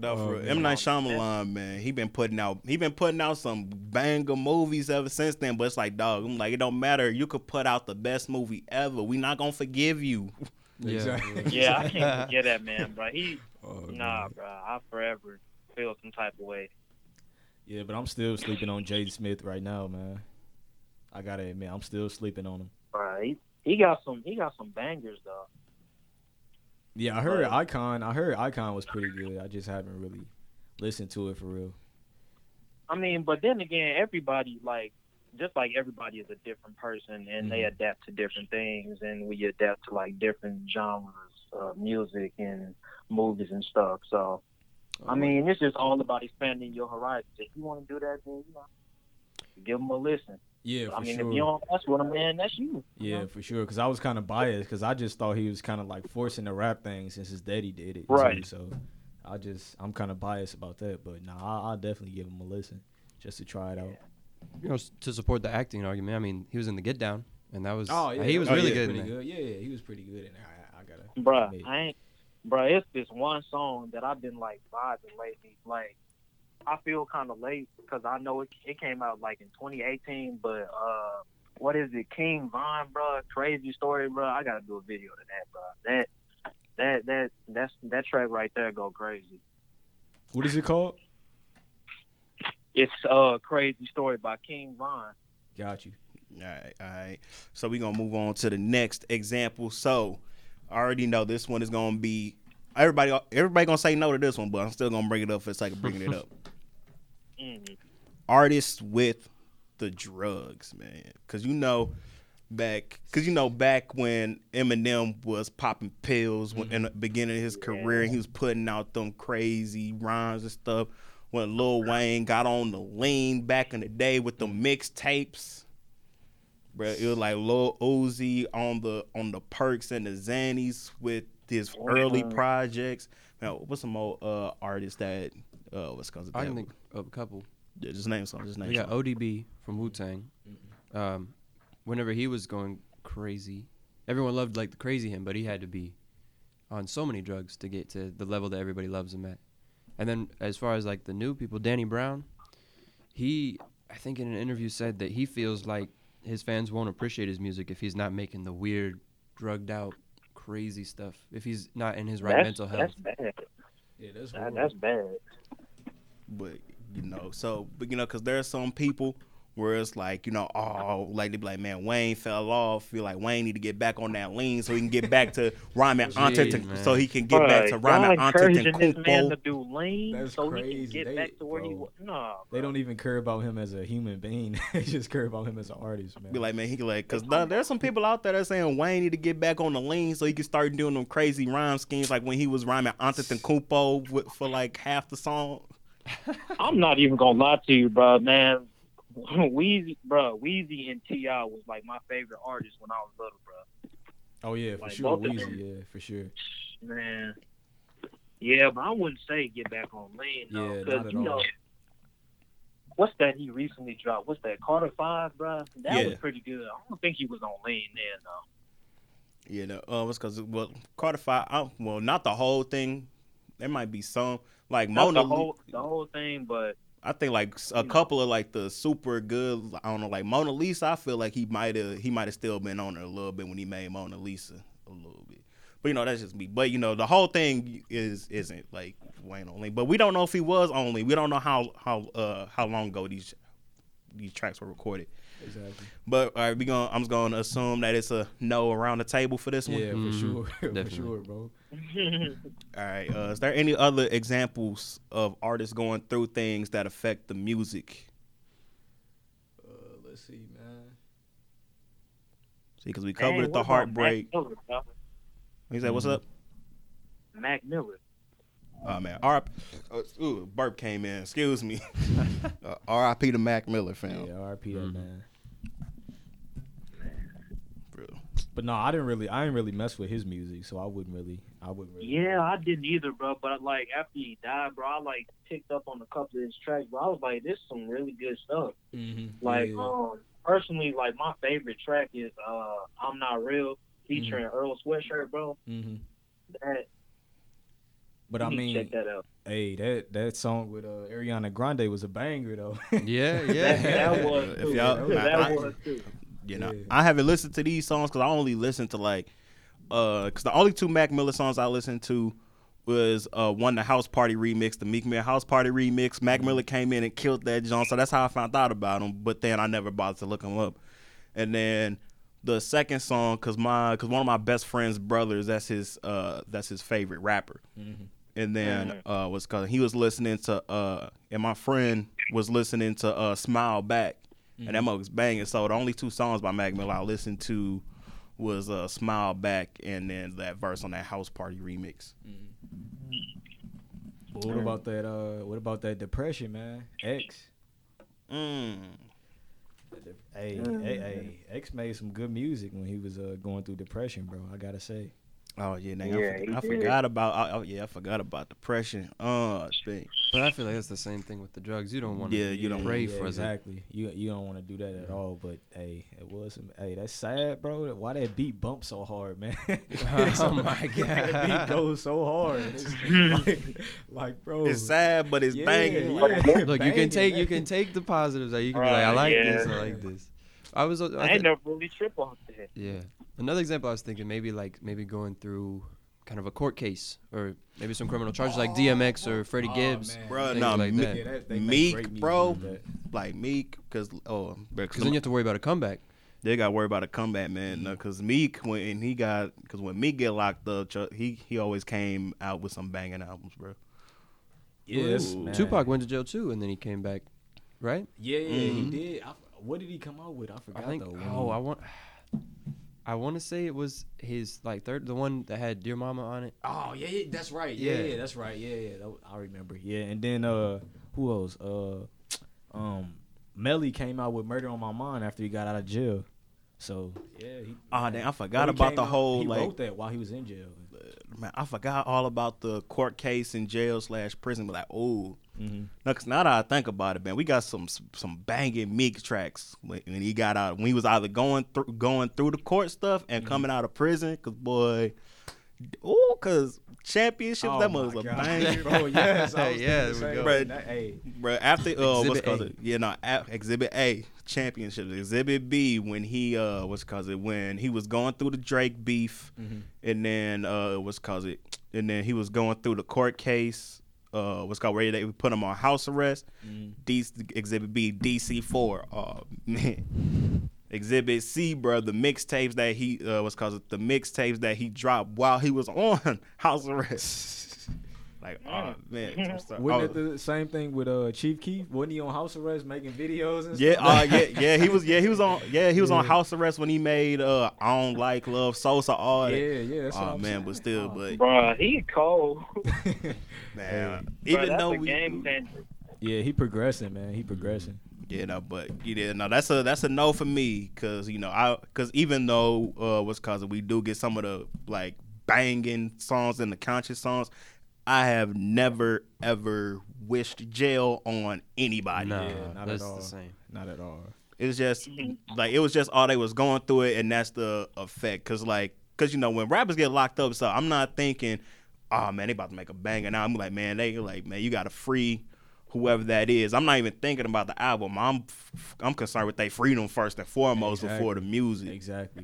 Speaker 1: No, for
Speaker 4: Oh,
Speaker 1: M Night Shyamalan, man, he been putting out he been putting out some banger movies ever since then. But it's like, dog, I'm like, it don't matter. You could put out the best movie ever. We not gonna forgive you.
Speaker 2: Yeah.
Speaker 4: Exactly. <laughs>
Speaker 3: Yeah, I can't forget that man, bro. He, <laughs>
Speaker 4: Oh,
Speaker 3: nah,
Speaker 4: man.
Speaker 3: bro. I forever feel some type of way.
Speaker 4: Yeah, but I'm still sleeping on Jaden Smith right now, man. I gotta admit, I'm still sleeping on him.
Speaker 3: Bro, he, he got some, he got some bangers though.
Speaker 4: Yeah, I heard
Speaker 3: But-
Speaker 4: Icon. I heard Icon was pretty good. I just haven't really listened to it for real.
Speaker 3: I mean, but then again, everybody like just like everybody is a different person, and they
Speaker 4: Mhm.
Speaker 3: adapt to different things, and we adapt to like different genres of music and movies and stuff. So, I mean, it's just all about expanding your horizons. If you want to do that, then you know, give them a listen.
Speaker 4: Yeah, for
Speaker 3: I mean,
Speaker 4: sure.
Speaker 3: if you don't mess with them, man, that's you. you
Speaker 4: Yeah,
Speaker 3: know?
Speaker 4: for sure. Because I was kind of biased because I just thought he was kind of like forcing the rap thing since his daddy did it. too,
Speaker 3: Right.
Speaker 4: so I just I'm kind of biased about that. But nah, I'll, I'll definitely give him a listen just to try it out.
Speaker 2: You know, to support the acting argument, I mean, he was in the Get Down, and that was
Speaker 4: Oh yeah,
Speaker 2: he was
Speaker 4: Oh,
Speaker 2: really
Speaker 4: yeah,
Speaker 2: good. in
Speaker 4: Pretty
Speaker 2: that.
Speaker 4: good. Yeah, yeah, he was pretty good in there. I, I gotta.
Speaker 3: Bruh,
Speaker 4: admit.
Speaker 3: I ain't, bruh, it's this one song that I've been like vibing lately. Like, I feel kind of late because I know it, it came out like in 2018, but uh, what is it, King Von, bro? Crazy story, bro. I gotta do a video to that, bro. That, that, that, that's that track right there go crazy.
Speaker 4: What is it called?
Speaker 3: It's uh, crazy story by King Von.
Speaker 4: Got you.
Speaker 1: All right, all right. So we're gonna move on to the next example. So I already know this one is gonna be everybody. Everybody gonna say no to this one, but I'm still gonna bring it up for the sake of bringing it up. <laughs> artists with the drugs, man. Cause you know back cause you know back when Eminem was popping pills when, in the beginning of his career and he was putting out them crazy rhymes and stuff. When Lil Wayne got on the lean back in the day with the mixtapes. Bro, it was like Lil Uzi on the on the perks and the Xannies with his early
Speaker 3: Mhm.
Speaker 1: projects. Now, what's some old uh artists that uh what's called
Speaker 2: I can think of a couple.
Speaker 1: Yeah, just name some, just name
Speaker 2: We got
Speaker 1: some.
Speaker 2: ODB from Wu Tang. Um, whenever he was going crazy, everyone loved like the crazy him, but he had to be on so many drugs to get to the level that everybody loves him at. And then as far as like the new people, Danny Brown, he I think in an interview said that he feels like his fans won't appreciate his music if he's not making the weird, drugged out, crazy stuff. If he's not in his right
Speaker 3: that's,
Speaker 2: mental health.
Speaker 3: That's bad.
Speaker 4: Yeah, that's
Speaker 3: That, that's bad.
Speaker 1: But you know, so but you know, cause there are some people where it's like, you know, oh, like they be like, man, Wayne fell off. Feel like Wayne need to get back on that lean so he can get back to <laughs> rhyming
Speaker 2: Jeez,
Speaker 1: Antetokounmpo, so he can get back to
Speaker 3: Bruh,
Speaker 1: rhyming
Speaker 3: y'all encouraging this man to do lean
Speaker 4: That's
Speaker 3: so he can get
Speaker 4: They-
Speaker 3: back to where he
Speaker 4: bro.
Speaker 3: was. No,
Speaker 4: They don't even care about him as a human being. <laughs> they just care about him as an artist, man.
Speaker 1: Be like, man, he can like, cause th- there's some people out there that saying Wayne need to get back on the lean so he can start doing them crazy rhyme schemes like when he was rhyming Antetokounmpo with, for like half the song. <laughs>
Speaker 3: I'm not even gonna lie to you, bro, man. <laughs> Weezy, bro, Weezy and Ti was like my favorite artists when I was little, bro.
Speaker 4: oh yeah, for
Speaker 3: like,
Speaker 4: sure, Weezy, yeah, for sure.
Speaker 3: Man, yeah, but I wouldn't say get back on lean though,
Speaker 4: Yeah,
Speaker 3: because you know.
Speaker 4: all.
Speaker 3: What's that he recently dropped? What's that? Carter Five, bro. That
Speaker 1: Yeah.
Speaker 3: was pretty good. I don't think he was on lean then though.
Speaker 1: You know, uh, it's cause well, Carter Five, uh, well, not the whole thing. There might be some like
Speaker 3: Not
Speaker 1: Mona.
Speaker 3: the whole the whole thing, but
Speaker 1: I think like a couple of like the super good. I don't know, like Mona Lisa. I feel like he might have he might have still been on her a little bit when he made Mona Lisa a little bit. But you know that's just me. But you know the whole thing is isn't like Wayne only. But we don't know if he was only. We don't know how how uh how long ago these these tracks were recorded.
Speaker 4: Exactly.
Speaker 1: But all right, we going I'm just going to assume that it's a no around the table for this one.
Speaker 4: Yeah, for
Speaker 2: Mhm.
Speaker 4: sure, for sure, <laughs> bro. <laughs>
Speaker 1: All right. Uh, is there any other examples of artists going through things that affect the music?
Speaker 4: Uh, let's see, man.
Speaker 1: See, because we covered
Speaker 3: what
Speaker 1: the heartbreak.
Speaker 3: Miller.
Speaker 1: He said, "What's up?"
Speaker 3: Mac Miller.
Speaker 1: Oh man, R. Uh, ooh, burp came in. Excuse me. <laughs> uh, R.I.P. to Mac Miller, fam.
Speaker 4: Yeah, RP that
Speaker 2: Mhm.
Speaker 4: man.
Speaker 1: Bro.
Speaker 4: But no, I didn't really, I didn't really mess with his music, so I wouldn't really, I wouldn't really.
Speaker 3: Yeah, I didn't either, bro. But like after he died, bro, I like picked up on a couple of his tracks, bro. I was like, this is some really good stuff.
Speaker 4: Mm-hmm.
Speaker 3: Like, um, personally, like my favorite track is uh, "I'm Not Real" featuring Earl Sweatshirt, bro.
Speaker 4: hmm
Speaker 3: That
Speaker 4: But I
Speaker 3: you need to
Speaker 4: mean,
Speaker 3: check that out.
Speaker 4: hey, that that song with uh, Ariana Grande was a banger though.
Speaker 2: Yeah, <laughs> yeah.
Speaker 3: that was
Speaker 1: If y'all-
Speaker 3: that
Speaker 1: I-
Speaker 3: was too.
Speaker 1: You know,
Speaker 4: Yeah.
Speaker 1: I haven't listened to these songs because I only listened to like, uh, because the only two Mac Miller songs I listened to was uh one the House Party remix, the Meek Mill House Party remix. Mac
Speaker 3: Mm-hmm.
Speaker 1: Miller came in and killed that John, so that's how I found out about him. But then I never bothered to look him up. And then the second song, cause my, cause one of my best friend's brothers, that's his, uh, that's his favorite rapper.
Speaker 4: Mhm.
Speaker 1: And then
Speaker 3: Mm-hmm.
Speaker 1: uh was cause he was listening to uh and my friend was listening to uh Smile Back. And that mug was banging. So the only two songs by Mac Miller I listened to was uh Smile Back and then that verse on that House Party remix.
Speaker 4: But what about that? Uh, what about that depression, man? X.
Speaker 1: Mm.
Speaker 4: Hey, hey, hey, X made some good music when he was uh, going through depression, bro. I gotta say.
Speaker 1: Oh yeah, dang,
Speaker 3: Yeah,
Speaker 1: I,
Speaker 3: he
Speaker 1: forgot, I forgot about I, oh, yeah, I forgot about depression. Uh thing.
Speaker 2: But I feel like it's the same thing with the drugs. You don't want to
Speaker 1: Yeah, you don't
Speaker 2: pray
Speaker 4: yeah,
Speaker 2: for that.
Speaker 4: exactly. You you don't want to do that at all. But hey, it was. Hey, that's sad, bro. Why that beat bump so hard, man? <laughs>
Speaker 2: Oh, my <laughs>
Speaker 4: that
Speaker 2: God.
Speaker 4: beat goes so hard. <laughs> It's like, like, bro,
Speaker 1: It's sad, but it's
Speaker 4: yeah,
Speaker 1: banging.
Speaker 4: yeah, it's
Speaker 2: Look, you can take you can take the positives. Like you can be like, I like
Speaker 3: yeah.
Speaker 2: this, I like this. I was, I
Speaker 3: I
Speaker 2: thi-
Speaker 3: ain't never really trip off that.
Speaker 2: yeah. Another example, I was thinking maybe like maybe going through kind of a court case or maybe some criminal charges like DMX or Freddie
Speaker 4: Oh,
Speaker 2: Gibbs.
Speaker 4: man.
Speaker 1: Bruh,
Speaker 2: things
Speaker 1: nah,
Speaker 2: like
Speaker 1: me-
Speaker 2: that.
Speaker 4: Yeah, that-
Speaker 1: Meek, bro.
Speaker 4: with.
Speaker 1: Like Meek, cause oh,
Speaker 2: Because then you have to worry about a comeback.
Speaker 1: they got to worry about a comeback, man. No, cause Meek when he got, cause when Meek get locked up, Chuck- he he always came out with some banging albums, bro.
Speaker 4: Yes, man.
Speaker 2: Tupac went to jail too, and then he came back right?
Speaker 4: Yeah, yeah, he
Speaker 1: Mhm.
Speaker 4: did. I f what did he come out with? I forgot
Speaker 2: I think.
Speaker 4: though.
Speaker 2: Oh, I want. I want to say it was his like third, the one that had "Dear Mama" on it.
Speaker 4: Oh yeah, yeah, that's right. Yeah,
Speaker 2: Yeah.
Speaker 4: yeah, that's right. Yeah, yeah, that, I remember. Yeah, and then uh, who else? Uh, um, Melly came out with "Murder on My Mind" after he got out of jail. So yeah, he,
Speaker 1: Oh,
Speaker 4: yeah.
Speaker 1: damn, I forgot
Speaker 4: Well,
Speaker 1: about the
Speaker 4: out-
Speaker 1: whole,
Speaker 4: He
Speaker 1: like-
Speaker 4: wrote that while he was in jail.
Speaker 1: Man, I forgot all about the court case in jail slash prison. But like, oh,
Speaker 4: Mm-hmm.
Speaker 1: no, 'cause now that I think about it, man, we got some some banging Meek tracks when, when he got out. When he was either going through going through the court stuff and coming out of prison. Cause boy, oh, cause championships
Speaker 4: Oh
Speaker 1: that was a
Speaker 4: God.
Speaker 1: banger.
Speaker 4: bro. <laughs> Yes, I was <laughs>
Speaker 2: Yeah,
Speaker 4: thinking the
Speaker 2: there we go.
Speaker 4: thing. That- Hey,
Speaker 1: Bro, after uh, what's
Speaker 2: Exhibit
Speaker 1: called
Speaker 2: A.
Speaker 1: it? Yeah, no, a- Exhibit A championships. Exhibit B when he uh, what's cause it when he was going through the Drake beef,
Speaker 4: Mhm.
Speaker 1: and then uh, what's cause it, and then he was going through the court case. Uh, what's called where they put him on house arrest.
Speaker 4: Mhm.
Speaker 1: D, Exhibit B, DC four. Oh man. <laughs> Exhibit C, bro, the mixtapes that he uh, was cause the mixtapes that he dropped while he was on <laughs> house arrest. <laughs> like, oh man, <laughs>
Speaker 4: Wasn't
Speaker 1: Oh.
Speaker 4: it the same thing with uh Chief Keef? Wasn't he on house arrest making videos and
Speaker 1: Yeah,
Speaker 4: stuff?
Speaker 1: uh, yeah, yeah. He was, yeah, he was on, yeah, he was on house arrest when he made uh, I don't like love Sosa all
Speaker 4: yeah,
Speaker 1: that.
Speaker 4: yeah. That's
Speaker 1: Oh
Speaker 4: I'm
Speaker 1: man,
Speaker 4: saying.
Speaker 1: but still,
Speaker 4: Oh.
Speaker 1: but
Speaker 3: Bruh, he cold. <laughs>
Speaker 1: man,
Speaker 3: Bruh,
Speaker 1: even
Speaker 3: that's
Speaker 1: though we,
Speaker 3: game changer.
Speaker 4: yeah, he progressing, man. He progressing.
Speaker 1: yeah, no, but yeah, no, that's a that's a no for me because you know I because even though uh, what's causing we do get some of the like banging songs and the conscious songs, I have never ever wished jail on anybody.
Speaker 2: No,
Speaker 4: Yeah, not at all.
Speaker 2: the same.
Speaker 4: Not at all.
Speaker 1: It's just like it was just all they was going through it, and that's the effect. Cause like, cause you know when rappers get locked up, so I'm not thinking, oh man, they about to make a banger. Now I'm like, man, they like, man, you got to free whoever that is. I'm not even thinking about the album. I'm I'm concerned with their freedom first and foremost before the music,
Speaker 4: Exactly.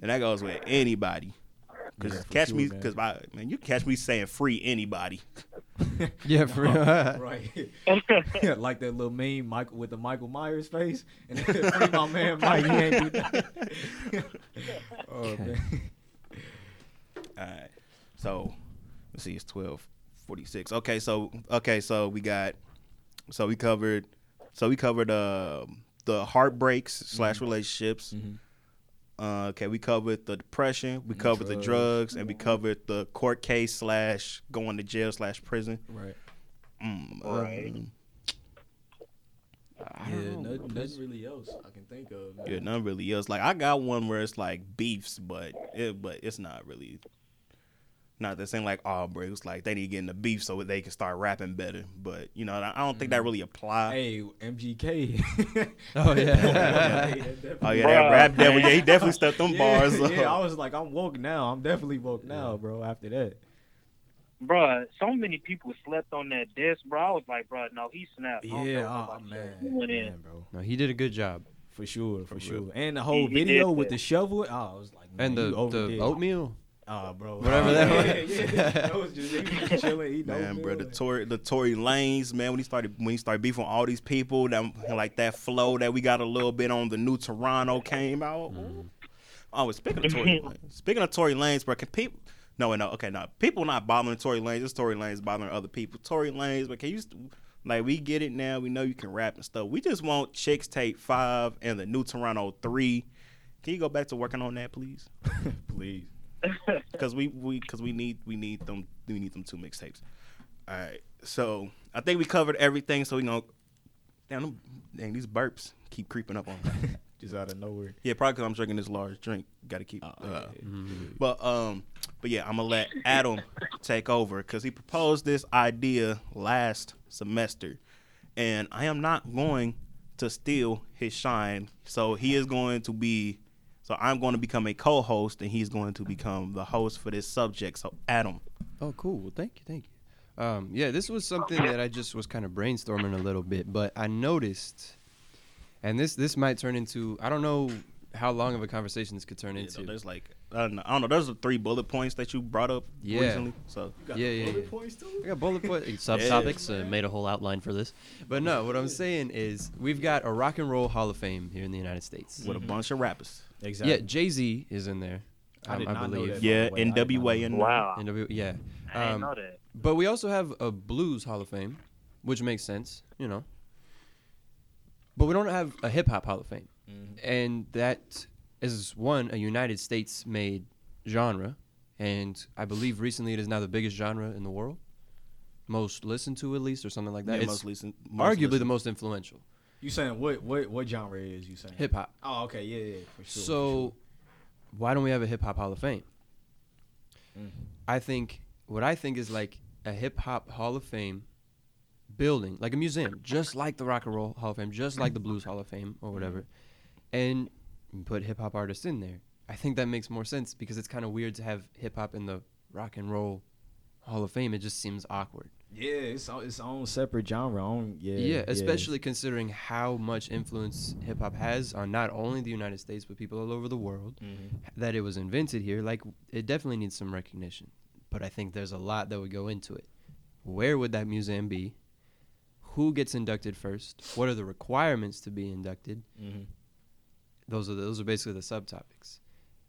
Speaker 1: and that goes with anybody. Cause
Speaker 4: Yeah,
Speaker 1: catch
Speaker 4: sure,
Speaker 1: me,
Speaker 4: man.
Speaker 1: cause I, man, you catch me saying free anybody. <laughs>
Speaker 2: Yeah, for real.
Speaker 4: right. <laughs> yeah, like that little meme, Michael with the Michael Myers face, and <laughs> free my man Mike. He ain't do that. oh man.
Speaker 1: All right. So let's see, it's twelve forty six. Okay, so okay, so we got so we covered so we covered uh the heartbreaks slash relationships.
Speaker 4: Mhm.
Speaker 1: Uh, okay, we covered the depression, we covered the
Speaker 4: drugs.
Speaker 1: drugs, and we covered the court case slash going to jail slash prison.
Speaker 4: Right.
Speaker 1: Mm,
Speaker 3: Right.
Speaker 1: um, I
Speaker 4: Yeah, nothing, nothing really else I can think of. man.
Speaker 1: Yeah, none really else. Like I got one where it's like beefs, but it but it's not really not the same like oh bro, it's like they need to get in the beef so they can start rapping better. But you know, I don't think that mm-hmm. really applies.
Speaker 4: Hey, MGK. <laughs>
Speaker 2: Oh, yeah. <laughs>
Speaker 1: Oh yeah, that rap devil, yeah, he definitely stepped them
Speaker 4: yeah,
Speaker 1: bars. up.
Speaker 4: Yeah, I was like, I'm woke now. I'm definitely woke now, bro. After that.
Speaker 3: Bruh, so many people slept on that diss, bro. I was like, bruh, no, he snapped.
Speaker 4: Yeah, oh man,
Speaker 3: you. He
Speaker 4: man, bro.
Speaker 2: No, he did a good job.
Speaker 4: For sure, for,
Speaker 1: For
Speaker 4: sure.
Speaker 1: real.
Speaker 4: And the whole
Speaker 3: He- he
Speaker 4: video
Speaker 3: did
Speaker 4: with
Speaker 3: that.
Speaker 4: the shovel. Oh, I was like, man,
Speaker 2: And the,
Speaker 4: you
Speaker 2: the oatmeal.
Speaker 4: Oh, bro.
Speaker 2: Whatever
Speaker 4: Oh,
Speaker 2: that
Speaker 4: yeah,
Speaker 2: was.
Speaker 4: Yeah, yeah. That was just he was chilling. He
Speaker 1: Man, bro, the
Speaker 4: Tory.
Speaker 1: Tory, the Tory Lanez, man, when he started, when he started beefing all these people, that like that flow that we got a little bit on the new Toronto came out. Mm-hmm. Oh, speaking of Tory, Lanez, <laughs> speaking of Tory Lanez, bro, can people? No, no, okay, no, people not bothering Tory Lanez. It's Tory Lanez bothering other people. Tory Lanez, but can you? Like we get it now. We know you can rap and stuff. We just want Chixtape Five and the new Toronto Three. Can you go back to working on that, please? <laughs>
Speaker 4: Please. <laughs>
Speaker 1: because we we because we need we need them we need them two mixtapes. All right, so I think we covered everything. So we know, damn, them, dang these burps keep creeping up on me. <laughs>
Speaker 4: Just out of nowhere.
Speaker 1: yeah, probably because I'm drinking this large drink. Got to keep.
Speaker 4: Oh,
Speaker 1: uh,
Speaker 4: yeah.
Speaker 1: But um, but yeah, I'm gonna let Adam take over because he proposed this idea last semester, and I am not going to steal his shine. So he is going to be. So I'm going to become a co-host, and he's going to become the host for this subject. So Adam,
Speaker 2: Oh, cool. Well, thank you, thank you. Um, yeah, this was something that I just was kind of brainstorming a little bit, but I noticed, and this this might turn into I don't know how long of a conversation this could turn
Speaker 1: Yeah,
Speaker 2: into.
Speaker 1: so there's like I don't know. I don't know. There's the three bullet points that you brought up
Speaker 2: Yeah.
Speaker 1: recently. So
Speaker 2: yeah, yeah, yeah.
Speaker 4: points too?
Speaker 2: I got bullet points. <laughs>
Speaker 5: Subtopics uh, made a whole outline for this.
Speaker 2: But no, what I'm saying is we've got a rock and roll Hall of Fame here in the United States.
Speaker 1: with a bunch of rappers.
Speaker 4: Exactly.
Speaker 2: Yeah, Jay Z is in there.
Speaker 4: I
Speaker 2: um,
Speaker 4: did
Speaker 2: I
Speaker 4: not know
Speaker 2: believe.
Speaker 4: that.
Speaker 1: Yeah,
Speaker 4: by the way. I did not
Speaker 1: NWA
Speaker 4: know
Speaker 1: and
Speaker 3: wow.
Speaker 2: NW yeah.
Speaker 3: I
Speaker 2: Um,
Speaker 3: know that.
Speaker 2: But we also have a blues Hall of Fame, which makes sense, you know. but we don't have a hip hop Hall of Fame,
Speaker 4: Mhm.
Speaker 2: and that is one a United States made genre, and I believe recently it is now the biggest genre in the world, most listened to at least or something like that.
Speaker 1: Yeah,
Speaker 2: it's
Speaker 1: most listen, most
Speaker 2: arguably the most influential
Speaker 4: You saying what what what genre is you saying?
Speaker 2: hip hop.
Speaker 4: Oh, okay, yeah, yeah, for sure. for
Speaker 2: so why don't we have a hip hop Hall of Fame?
Speaker 4: sure. Mhm.
Speaker 2: I think what I think is like a hip hop Hall of Fame building, like a museum, just like the Rock and Roll Hall of Fame, just like the Blues Hall of Fame or whatever, and put hip hop artists in there. I think that makes more sense because it's kind of weird to have hip hop in the Rock and Roll Hall of Fame. It just seems awkward.
Speaker 4: Yeah, it's o- its own separate genre. Own yeah,
Speaker 2: Yeah, especially considering how much influence hip hop has on not only the United States but people all over the world.
Speaker 4: Mhm.
Speaker 2: That it was invented here, like it definitely needs some recognition. But I think there's a lot that would go into it. Where would that museum be? Who gets inducted first? What are the requirements to be inducted?
Speaker 4: Mhm.
Speaker 2: Those are those are basically the subtopics.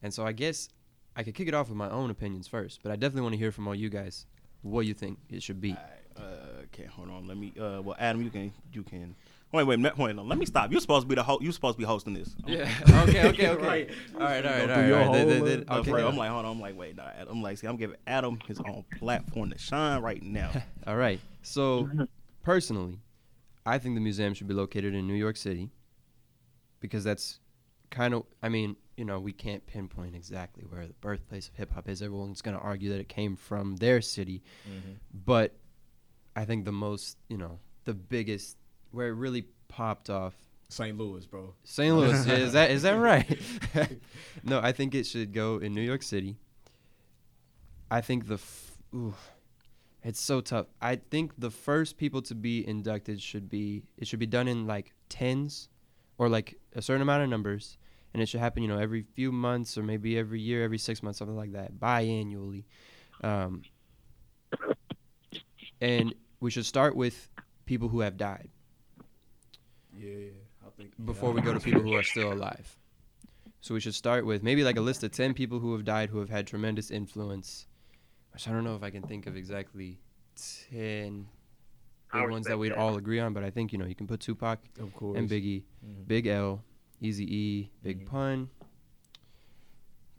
Speaker 2: And so I guess I could kick it off with my own opinions first, but I definitely want to hear from all you guys what you think it should be.
Speaker 1: Alright, uh, okay, hold on. Let me. Uh, well, Adam, you can. You can. Wait, wait, wait. wait no, let me stop. You're supposed to be the host. You're supposed to be hosting this.
Speaker 2: Yeah. Okay. <laughs> Okay. Okay. <laughs>
Speaker 4: Right.
Speaker 2: All right. All right.
Speaker 4: Go
Speaker 2: All
Speaker 4: through
Speaker 2: right.
Speaker 4: your
Speaker 2: All right. Then-
Speaker 4: whole,
Speaker 2: then-
Speaker 4: uh,
Speaker 2: okay.
Speaker 1: afraid- I'm like, hold on. I'm like, wait. Nah, I'm like, see, I'm giving Adam his own platform to shine right now. <laughs>
Speaker 2: All right. So, personally, I think the museum should be located in New York City because that's kind of, I mean, you know, we can't pinpoint exactly where the birthplace of hip hop is. Everyone's going to argue that it came from their city.
Speaker 4: Mhm.
Speaker 2: But I think the most, you know, the biggest, where it really popped off
Speaker 4: St. Louis, bro.
Speaker 2: St. Louis. yeah, is that is that <laughs> right? <laughs> no, I think it should go in New York City. I think the f- ooh, it's so tough. I think the first people to be inducted should be it should be done in like tens or like a certain amount of numbers and it should happen, you know, every few months or maybe every year, every 6 months something like that, biannually. Um and we should start with people who have died
Speaker 4: Yeah, I think
Speaker 2: before we go to people who are still alive. So we should start with maybe like a list of 10 people who have died who have had tremendous influence. Which I don't know if I can think of exactly 10
Speaker 3: I
Speaker 2: big ones that we'd
Speaker 3: that.
Speaker 2: all agree on, but I think, you know, you can put Tupac
Speaker 4: of course.
Speaker 2: and Biggie,
Speaker 4: Mhm.
Speaker 2: Big L, Easy E, Big
Speaker 4: Mhm.
Speaker 2: Pun.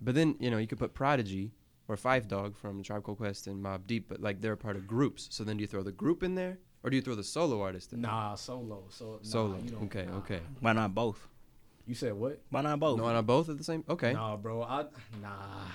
Speaker 2: But then, you know, you could put Prodigy or Phife Dawg from Tribe Called Quest and Mobb Deep, but like they're a part of groups. So then do you throw the group in there or do you throw the solo artist in there?
Speaker 4: Nah, solo. So nah,
Speaker 2: Solo.
Speaker 4: you
Speaker 2: okay,
Speaker 4: nah.
Speaker 2: okay.
Speaker 1: Why not both?
Speaker 4: You said what?
Speaker 1: Why not both?
Speaker 2: No, on both at the same? Okay.
Speaker 4: Nah, bro. I nah.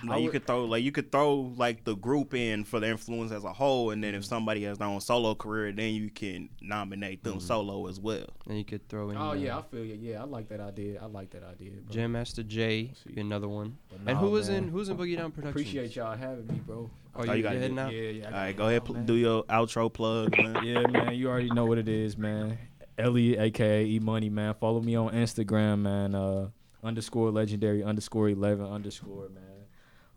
Speaker 4: I
Speaker 1: Like you
Speaker 4: would-
Speaker 1: could throw like you could throw like the group in for the influence as a whole, and then
Speaker 4: Mm-hmm.
Speaker 1: if somebody has their own solo career, then you can nominate them
Speaker 2: Mhm.
Speaker 1: solo as well.
Speaker 2: And you could throw in.
Speaker 4: Oh
Speaker 2: uh,
Speaker 4: yeah, I feel you. Yeah, I like that idea. I like that idea. Bro.
Speaker 2: Jam Master Jay,
Speaker 4: Let's see.
Speaker 2: be another one.
Speaker 4: But
Speaker 2: and
Speaker 4: nah,
Speaker 2: who was
Speaker 4: man.
Speaker 2: in who's in Boogie Down Productions?
Speaker 4: Appreciate y'all having me, bro.
Speaker 2: Oh,
Speaker 1: Oh,
Speaker 2: you,
Speaker 1: you
Speaker 2: you
Speaker 1: gotta
Speaker 2: heading out?
Speaker 4: Yeah, yeah. I
Speaker 1: All
Speaker 4: gotta
Speaker 1: right, go ahead,
Speaker 4: out,
Speaker 1: pl- do your outro plug, man.
Speaker 4: Yeah, man. You already know what it is, man. Elliot, aka E Money, man. Follow me on Instagram, man. Uh, underscore legendary underscore eleven underscore, man.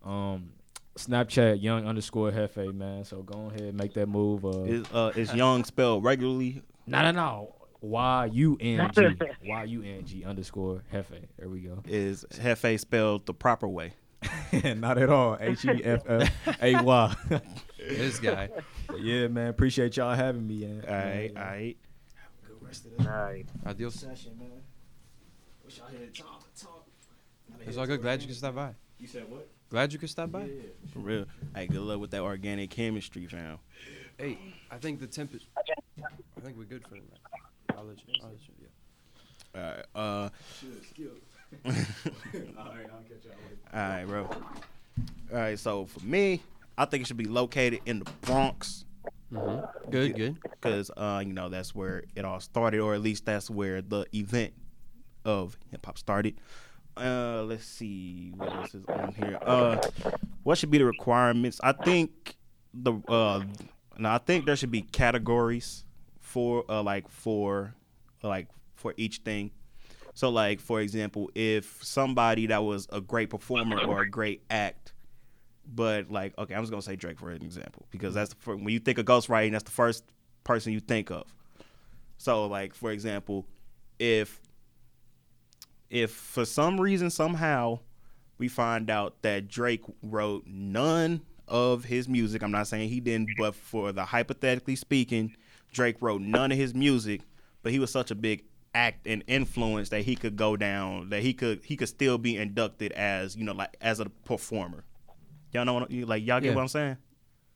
Speaker 4: Um, Snapchat young underscore hefe, man. So go ahead, make that move. Uh,
Speaker 1: Is uh is Young spelled regularly?
Speaker 4: no, no, no. Y U N G <laughs> Y U N G underscore hefe. There we go.
Speaker 1: Is Hefe spelled the proper way? <laughs>
Speaker 4: Not at all. H E F F A Y. <laughs>
Speaker 2: This guy.
Speaker 4: Yeah, man. Appreciate y'all having me. Man.
Speaker 1: All right, all right.
Speaker 4: Good rest of the
Speaker 3: All right.
Speaker 2: Adios.
Speaker 4: session, man. Wish I had talk, talk.
Speaker 2: It's all good. Glad you could stop by.
Speaker 4: You said what?
Speaker 2: Glad you could stop by.
Speaker 1: For real. Hey, good luck with that organic chemistry, fam.
Speaker 2: Hey, I think the temp. Is, I think we're good for tonight. I'll let you. I'll let you yeah.
Speaker 1: All right. Uh. <laughs>
Speaker 4: All right, I'll catch y'all later.
Speaker 1: All right, bro. All right, so for me, I think it should be located in the Bronx
Speaker 2: Mm-hmm. Good. Good.
Speaker 1: because, uh, you know, that's where it all started, or at least that's where the event of hip hop started. Uh, let's see what else is on here. Uh, what should be the requirements? I think the uh, no, I think there should be categories for uh, like for like for each thing. So, like for example, if somebody that was a great performer or a great act, but like okay, I'm just gonna say Drake for an example because mm-hmm. that's the, when you think of ghostwriting, that's the first person you think of. So, like for example, if if for some reason somehow we find out that Drake wrote none of his music, I'm not saying he didn't, but for the hypothetically speaking, Drake wrote none of his music, but he was such a big act and influence that he could go down that he could he could still be inducted as you know like as a performer. Y'all know what you like y'all get
Speaker 2: Yeah.
Speaker 1: what I'm saying?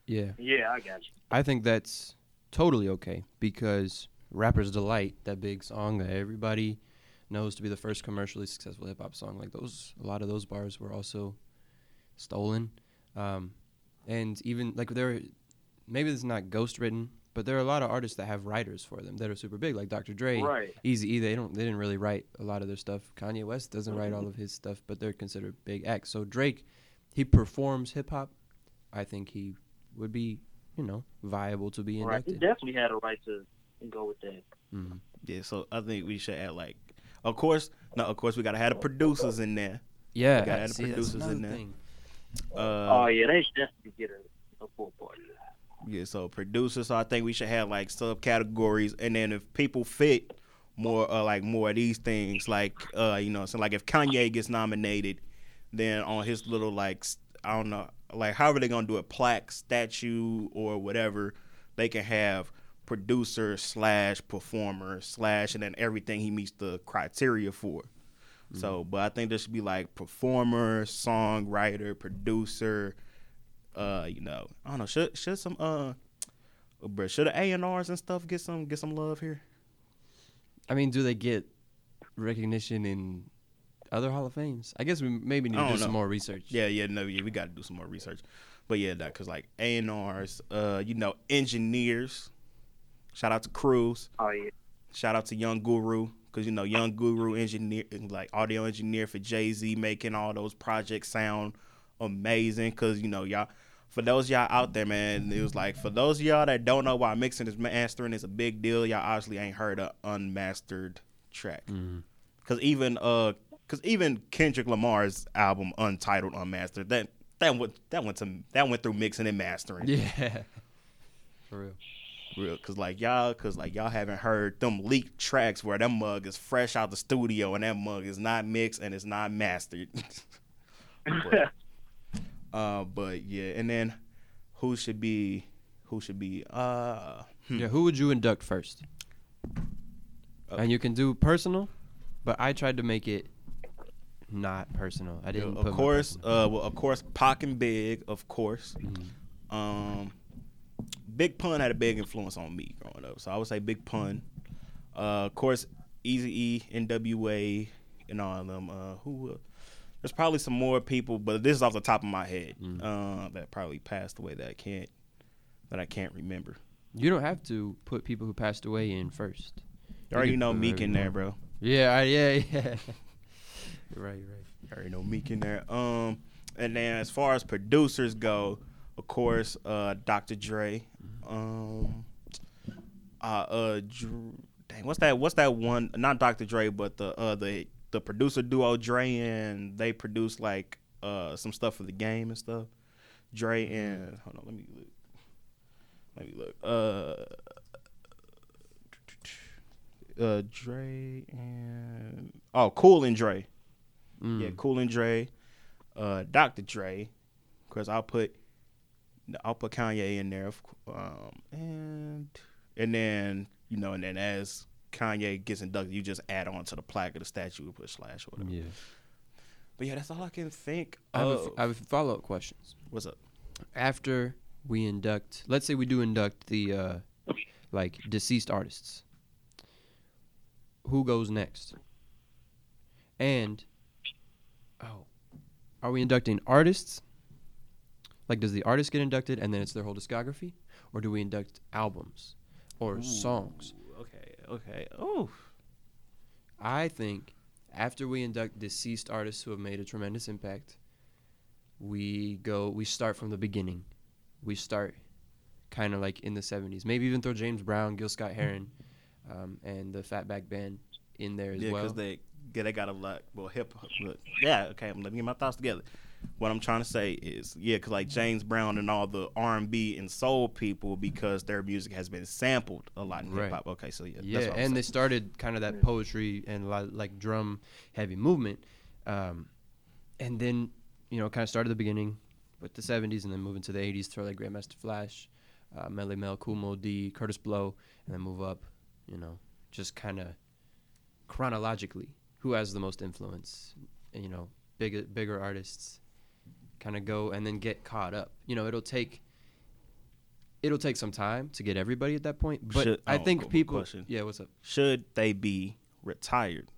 Speaker 2: Yeah.
Speaker 3: Yeah, I got you.
Speaker 2: I think that's totally okay because Rapper's Delight, that big song that everybody knows to be the first commercially successful hip hop song, like those, a lot of those bars were also stolen. Um, and even like there, maybe it's not ghost written, but there are a lot of artists that have writers for them that are super big, like Dr. Dre,
Speaker 3: Right.
Speaker 2: Easy E. They don't, they didn't really write a lot of their stuff. Kanye West doesn't write all of his stuff, but they're considered big acts. So Drake, he performs hip hop. I think he would be, you know, viable to be
Speaker 3: Right. He definitely had a right to go with that.
Speaker 2: Mhm.
Speaker 1: Yeah, so I think we should add like of course no of course we gotta have the producers in there.
Speaker 2: Yeah,
Speaker 1: gotta add the
Speaker 2: see, that's
Speaker 1: producers in there.
Speaker 2: thing.
Speaker 1: Uh
Speaker 3: oh yeah, they should definitely get a, a full party.
Speaker 1: Yeah, so producers. So I think we should have like subcategories, and then if people fit more, uh, like more of these things, like uh, you know, so like if Kanye gets nominated, then on his little like I don't know, like however they gonna do it, plaque, statue, or whatever, they can have producer slash performer slash, and then everything he meets the criteria for. So, but I think there should be like performer, songwriter, producer, uh, you know, I don't know. Should should some uh, bro, should the A and R's and stuff get some get some love here?
Speaker 2: I mean, do they get recognition in other Hall of Fames? I guess we maybe need to do
Speaker 1: don't
Speaker 2: some more research.
Speaker 1: Yeah, yeah, no, yeah, we got to do some more research. But yeah, that because like A and R's, uh, you know, engineers. Shout out to Cruz.
Speaker 3: Oh yeah.
Speaker 1: Shout out to Young Guru because you know Young Guru engineer, like audio engineer for Jay Z, making all those projects sound amazing. Because you know y'all, for those y'all out there, man, it was like for those y'all that don't know why mixing is mastering is a big deal. Y'all obviously ain't heard a unmastered track.
Speaker 2: Mhm.
Speaker 1: Cause even uh, cause even Kendrick Lamar's album Untitled Unmastered that that went that went to that went through mixing and mastering.
Speaker 2: Yeah. <laughs> For real.
Speaker 1: Real, cause like y'all, cause like y'all haven't heard them leaked tracks where that mug is fresh out the studio and that mug is not mixed and it's not mastered. <laughs> but, <laughs> uh, but yeah, and then who should be, who should be, uh, hmm.
Speaker 2: Yeah, who would you induct first?
Speaker 1: Uh,
Speaker 2: and you can do personal, but I tried to make it not personal. I didn't.
Speaker 1: of
Speaker 2: put
Speaker 1: course, uh, well, of course, Pac and Big, of course.
Speaker 2: Mhm.
Speaker 1: Um, Big Pun had a big influence on me growing up, so I would say Big Pun. Uh, of course, Easy E, N.W.A., and all of them. Uh, who? Uh, there's probably some more people, but this is off the top of my head
Speaker 2: Mm.
Speaker 1: uh, that probably passed away that I can't that I can't remember.
Speaker 2: You don't have to put people who passed away in first.
Speaker 1: You already know Meek in there, bro.
Speaker 2: Yeah, yeah, <laughs> yeah. You're right. You're right.
Speaker 1: You already know Meek in there. Um, and then as far as producers go, of course, uh, Dr. Dre. Um, uh, uh, Dr- dang, what's that? What's that one? Not Dr. Dre, but the uh the the producer duo Dre and they produce like uh some stuff for the game and stuff. Dre and hold on, let me look. Let me look. Uh. Uh, Dre and oh, Cool and Dre.
Speaker 2: Mm.
Speaker 1: Yeah, Cool and Dre, uh, Dr. Dre, because I'll put I'll put Kanye in there, um, and and then you know, and then as Kanye gets inducted, you just add on to the plaque of the statue and put slash or whatever.
Speaker 2: Yeah.
Speaker 1: But yeah, that's all I can think. Of.
Speaker 2: I have, a
Speaker 1: of.
Speaker 2: I have follow up questions.
Speaker 1: What's up?
Speaker 2: After we induct, let's say we do induct the uh, like deceased artists. Who goes next? And oh, are we inducting artists? Like, does the artist get inducted and then it's their whole discography, or do we induct albums or songs?
Speaker 1: Okay, okay. Oh,
Speaker 2: I think after we induct deceased artists who have made a tremendous impact, we go we start from the beginning. We start kind of like in the 70s. Maybe even throw James Brown, Gil Scott Heron, um, and the Fatback Band in there as
Speaker 1: yeah,
Speaker 2: well.
Speaker 1: because they yeah they got a lot. Well, hip hop. look, Yeah, okay. Let me get my thoughts together. What I'm trying to say is, yeah, because like James Brown and all the R&B and soul people, because their music has been sampled a lot in
Speaker 2: Right.
Speaker 1: hip hop. Okay, so yeah,
Speaker 2: yeah,
Speaker 1: that's what I'm
Speaker 2: and they started kind of that poetry and li- like drum heavy movement, um, and then you know kind of started the beginning with the '70s, and then move into the '80s, throw like Grandmaster Flash, uh, Melle Mel, Kool Moe Dee, Kurtis Blow, and then move up. You know, just kind of chronologically who has the most influence. and, You know, bigger bigger artists kind of go and then get caught up. You know, it'll take it'll take some time to get everybody at that point, but
Speaker 1: Should-
Speaker 2: I
Speaker 1: oh,
Speaker 2: think
Speaker 1: cool,
Speaker 2: people.
Speaker 1: question.
Speaker 2: Yeah, what's up?
Speaker 1: Should they be retired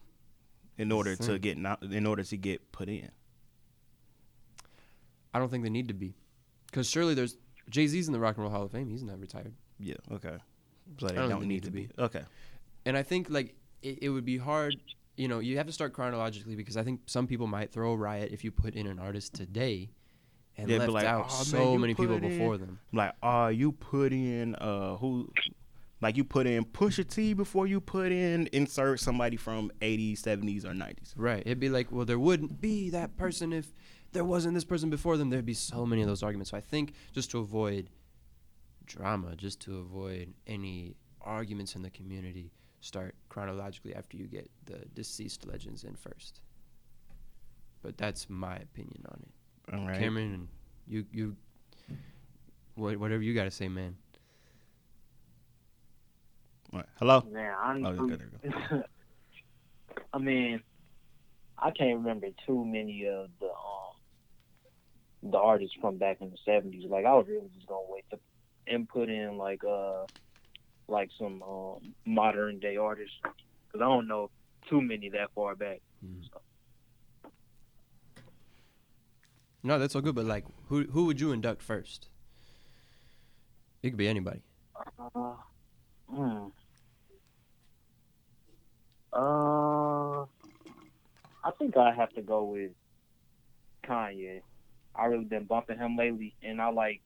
Speaker 1: in order to get not in order to get put in?
Speaker 2: I don't think they need to be, because surely there's Jay Z's in the Rock and Roll Hall of Fame. He's not retired.
Speaker 1: Yeah. Okay. So they
Speaker 2: I don't
Speaker 1: don't, need
Speaker 2: need
Speaker 1: to
Speaker 2: to
Speaker 1: be. Okay.
Speaker 2: and I think like it, it would be hard. You know, you have to start chronologically because I think some people might throw a riot if you put in an artist today and
Speaker 1: Yeah,
Speaker 2: left
Speaker 1: like,
Speaker 2: out
Speaker 1: "Oh,
Speaker 2: so
Speaker 1: you
Speaker 2: many people
Speaker 1: in-
Speaker 2: before them.
Speaker 1: Like, uh, you put in uh who like you put in Pusha T before you put in insert somebody from 80s, 70s, or 90s.
Speaker 2: Right. It'd be like, well, there wouldn't be that person if there wasn't this person before them. There'd be so many of those arguments. So I think just to avoid drama, just to avoid any arguments in the community, start chronologically after you get the deceased legends in first. But that's my opinion on it.
Speaker 1: All right.
Speaker 2: Cameron, and you, you, what, whatever you got to say, man.
Speaker 1: All right. Hello.
Speaker 3: Man,
Speaker 1: Oh,
Speaker 3: honestly,
Speaker 1: okay, there go. <laughs>
Speaker 3: I mean, I can't remember too many of the um the artists from back in the seventies. Like I was really just gonna wait to input in like uh like some um modern day artists because I don't know too many that far back.
Speaker 2: No, that's all good. But like, who who would you induct first? It could be anybody.
Speaker 3: Uh, hmm. Uh, I think I have to go with Kanye. I really been bumping him lately, and I like.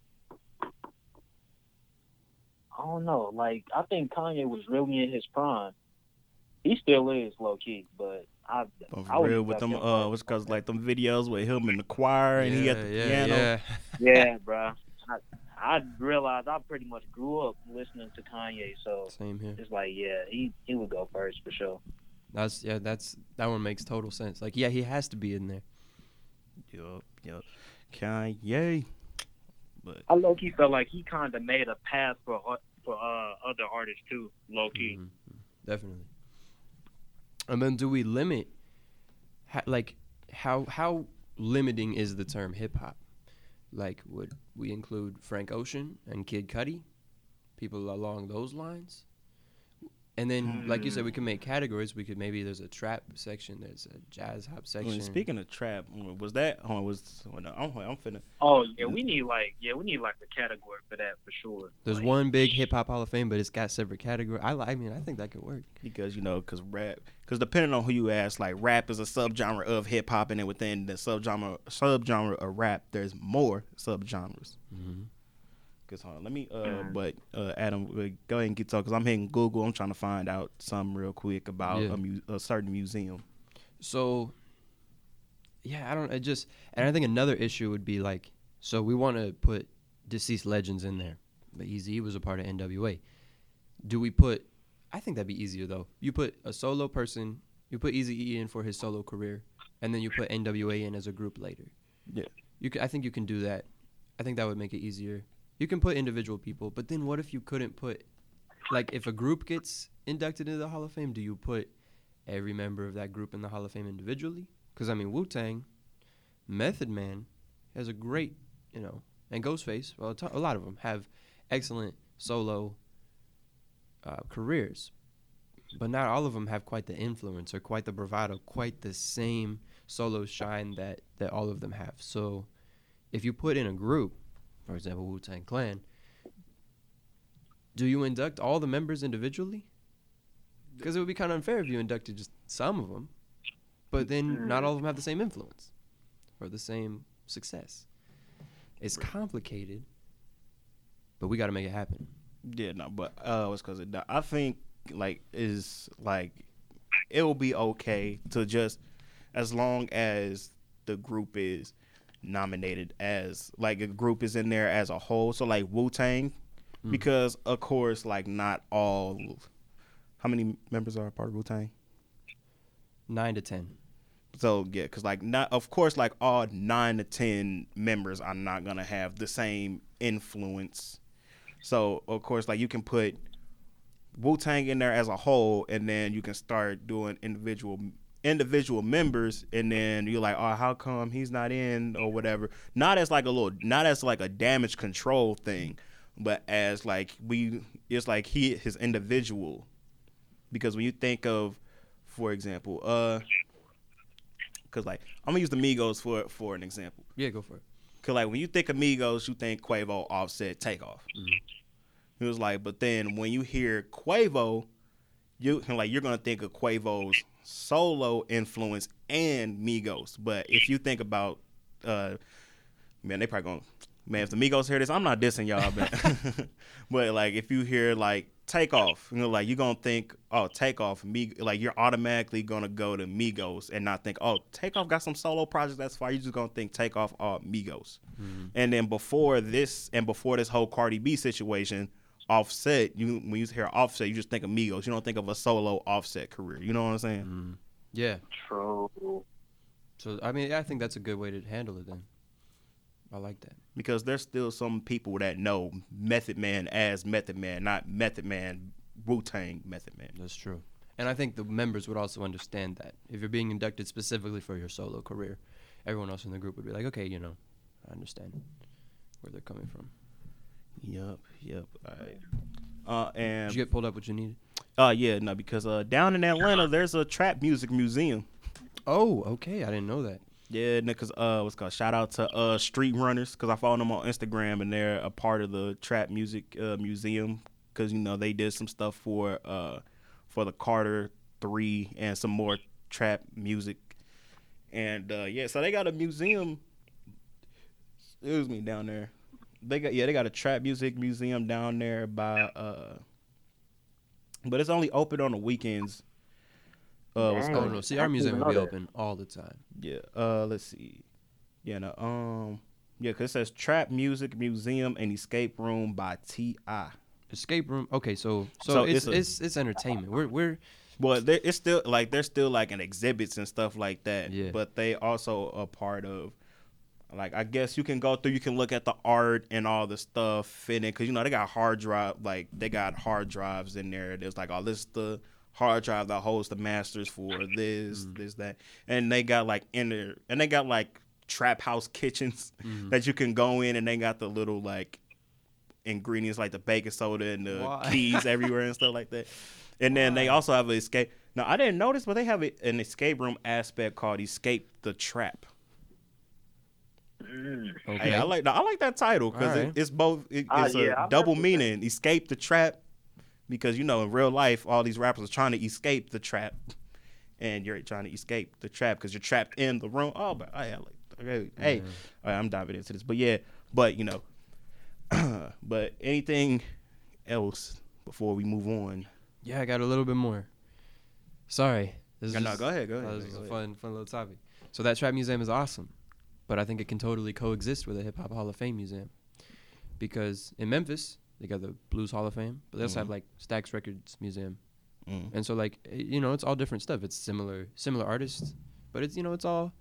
Speaker 3: I don't know. Like, I think Kanye was really in his prime. He still is low key, but I.
Speaker 1: But
Speaker 3: I
Speaker 1: for
Speaker 3: would
Speaker 1: real with them uh
Speaker 3: first.
Speaker 1: what's cause like them videos with him in the choir and he at the piano. <laughs>
Speaker 3: Yeah, bro. I, I realized I pretty much grew up listening to Kanye, so
Speaker 2: Same here.
Speaker 3: it's like, yeah, he he would go first for sure.
Speaker 2: That's yeah. That's that one makes total sense. Like yeah, he has to be in there.
Speaker 1: Yup, yup. Kanye. But
Speaker 3: I low key felt like he kind of made a path for for uh, other artists too, low key.
Speaker 2: Mhm. Definitely. And then do we limit, ha- like, how how limiting is the term hip hop? Like, would we include Frank Ocean and Kid Cudi, people along those lines? And then, like you said, we could make categories. We could maybe there's a trap section, there's a jazz hop
Speaker 1: when
Speaker 2: section.
Speaker 1: speaking of trap, was that oh, was when I'm I'm finna
Speaker 3: Oh yeah, we need like yeah, we need like a category for that for sure.
Speaker 2: there's
Speaker 3: Like,
Speaker 2: one big hip hop Hall of Fame, but it's got separate category. I li- I mean, I think that could work.
Speaker 1: because you know because rap because depending on who you ask like rap is a subgenre of hip hop and then within the subgenre subgenre of rap there's more subgenres.
Speaker 2: Mm-hmm.
Speaker 1: Hold on, let me uh
Speaker 3: Mhm.
Speaker 1: but uh Adam uh, go ahead and get talk because I'm hitting Google I'm trying to find out something real quick about
Speaker 2: Yeah.
Speaker 1: a, mu- a certain museum.
Speaker 2: So, yeah, I don't. I just, and I think another issue would be like, so we want to put deceased legends in there, but Eazy was a part of NWA. Do we put? I think that'd be easier though. You put a solo person, you put Easy E in for his solo career, and then you put NWA in as a group later.
Speaker 1: Yeah.
Speaker 2: You, can, I think you can do that. I think that would make it easier. You can put individual people, but then what if you couldn't put, like, if a group gets inducted into the Hall of Fame, do you put every member of that group in the Hall of Fame individually? Because I mean, Wu Tang, Method Man has a great, you know, and Ghostface. Well, a lot of them have excellent solo uh, careers, but not all of them have quite the influence or quite the bravado, quite the same solo shine that that all of them have. So, if you put in a group, for example, Wu Tang Clan, do you induct all the members individually? Because it would be kind of unfair if you inducted just some of them, but then not all of them have the same influence or the same success. It's complicated, but we got to make it happen.
Speaker 1: Yeah, no, but uh, it's because I think like is like it will be okay to just as long as the group is nominated as like a group is in there as a whole. So like Wu Tang,
Speaker 2: Mm.
Speaker 1: because of course like not all. How many members are part of Wu Tang?
Speaker 2: Nine to ten.
Speaker 1: So yeah, because like not of course like all nine to ten members are not gonna have the same influence. So of course like you can put Wu Tang in there as a whole, and then you can start doing individual individual members, and then you're like, oh, how come he's not in or whatever? Not as like a little, not as like a damage control thing, but as like we, it's like he his individual, because when you think of, for example, uh, because like I'm gonna use the Migos for for an example.
Speaker 2: Yeah, go for it.
Speaker 1: Cause like when you think of Migos, you think Quavo, Offset, Takeoff. It was like, but then when you hear Quavo, you like you're gonna think of Quavo's solo influence and Migos. But if you think about, uh, man, they probably gonna, man, if the Migos hear this, I'm not dissing y'all, but, <laughs> but like if you hear like Takeoff, you know, like you're gonna think, oh, Takeoff, me, like you're automatically gonna go to Migos and not think, oh, Takeoff got some solo projects. That's fine. You're just gonna think Takeoff, oh, Migos. And then before this, and before this whole Cardi B situation. Offset, you when you hear Offset, you just think of Migos. You don't think of a solo Offset career. You know what I'm saying? Mm.
Speaker 2: Yeah.
Speaker 3: True.
Speaker 2: So I mean, I think that's a good way to handle it. Then I like that.
Speaker 1: Because there's still some people that know Method Man as Method Man, not Method Man Wu Tang Method Man.
Speaker 2: That's true. And I think the members would also understand that if you're being inducted specifically for your solo career, everyone else in the group would be like, okay, you know, I understand where they're coming from.
Speaker 1: Yup, yup. All right. Uh, and
Speaker 2: Did you get pulled up what you needed?
Speaker 1: uh, yeah, no, because uh, down in Atlanta, there's a trap music museum.
Speaker 2: Oh, okay. I didn't know that.
Speaker 1: Yeah, because uh, what's called? Shout out to uh Street Runners because I follow them on Instagram and they're a part of the Trap Music uh, Museum because you know they did some stuff for uh for the Carter Three and some more trap music, and uh, yeah, so they got a museum. Excuse me, down there. They got yeah, they got a trap music museum down there by uh, but it's only open on the weekends. Uh, what's
Speaker 3: Dang.
Speaker 2: Oh
Speaker 1: called-
Speaker 2: no! See, our museum will be open all the time.
Speaker 1: Yeah. Uh, let's see. Yeah. No. Um. Yeah, cause it says Trap Music Museum and Escape Room by Ti.
Speaker 2: Escape room. Okay, so so,
Speaker 1: So
Speaker 2: it's
Speaker 1: it's
Speaker 2: it's,
Speaker 1: a-
Speaker 2: it's entertainment. We're we're
Speaker 1: Well, it's still like there's still like an exhibits and stuff like that.
Speaker 2: Yeah.
Speaker 1: But they also a part of. Like I guess you can go through, you can look at the art and all the stuff in it, cause you know they got hard drive, like they got hard drives in there. There's like, oh, this is the hard drive that holds the masters for this, mm-hmm. this, that, and they got like in there, and they got like trap house <laughs> kitchens mm-hmm. that you can go in, and they got the little like ingredients like the baking soda and the
Speaker 2: Why?
Speaker 1: keys everywhere and stuff like that. And then they also have an escape. Now I didn't notice, but they have an escape room aspect called Escape the Trap.
Speaker 2: Okay.
Speaker 1: Hey, I like I like that title because
Speaker 2: Alright.
Speaker 1: it, it's both. It,
Speaker 3: Ah,
Speaker 1: it's
Speaker 3: yeah,
Speaker 1: a
Speaker 3: I
Speaker 1: double
Speaker 3: mess with
Speaker 1: meaning. Escape the trap, because you know in real life all these rappers are trying to escape the trap, and you're trying to escape the trap because you're trapped in the room. Oh, but I, I like okay, hey, all right, I'm diving into this, but yeah, but you know, <clears throat> but anything else before we move on?
Speaker 2: Yeah, I got a little bit more. Sorry. This is
Speaker 1: No, no, go ahead, go ahead,
Speaker 2: oh, this
Speaker 1: go
Speaker 2: is a
Speaker 1: ahead.
Speaker 2: fun, fun little topic. So that trap museum is awesome, but I think it can totally coexist with a hip hop Hall of Fame museum, because in Memphis they got the Blues Hall of Fame, but they also have
Speaker 1: Mhm.
Speaker 2: like Stax Records Museum,
Speaker 1: Mm.
Speaker 2: and so like you know it's all different stuff. It's similar similar artists, but it's you know it's all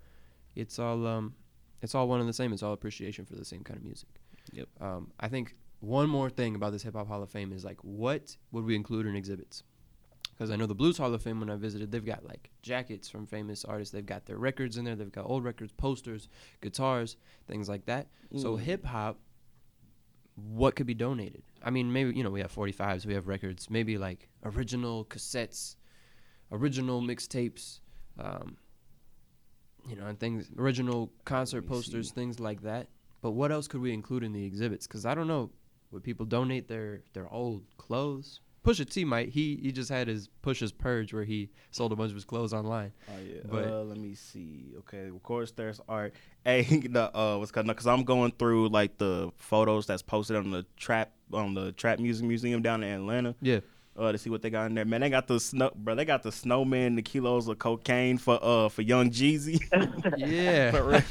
Speaker 2: it's all um it's all one and the same. It's all appreciation for the same kind of music.
Speaker 1: Yep.
Speaker 2: Um, I think one more thing about this Hip Hop Hall of Fame is like, what would we include in exhibits? Because I know the Blues Hall of Fame when I visited, they've got like jackets from famous artists. They've got their records in there. They've got old records, posters, guitars, things like that. So
Speaker 1: Mm.
Speaker 2: hip hop, what could be donated? I mean, maybe you know we have 45s, we have records, maybe like original cassettes, original mixtapes, um, you know, and things, original concert posters,
Speaker 1: see.
Speaker 2: things like that. But what else could we include in the exhibits? Because I don't know, would people donate their their old clothes? Pusha T might. He he just had his Pusha's purge where he sold a bunch of his clothes online.
Speaker 1: Oh yeah.
Speaker 2: But-
Speaker 1: uh, let me see. Okay, of course there's art. <laughs> Hey, the uh, what's called? Because I'm going through like the photos that's posted on the trap on the Trap Music Museum down in Atlanta.
Speaker 2: Yeah.
Speaker 1: Uh, to see what they got in there. Man, they got the snow, bro. They got the snowman, the kilos of cocaine for uh for Young Jeezy. <laughs> <laughs>
Speaker 2: Yeah.
Speaker 1: For real.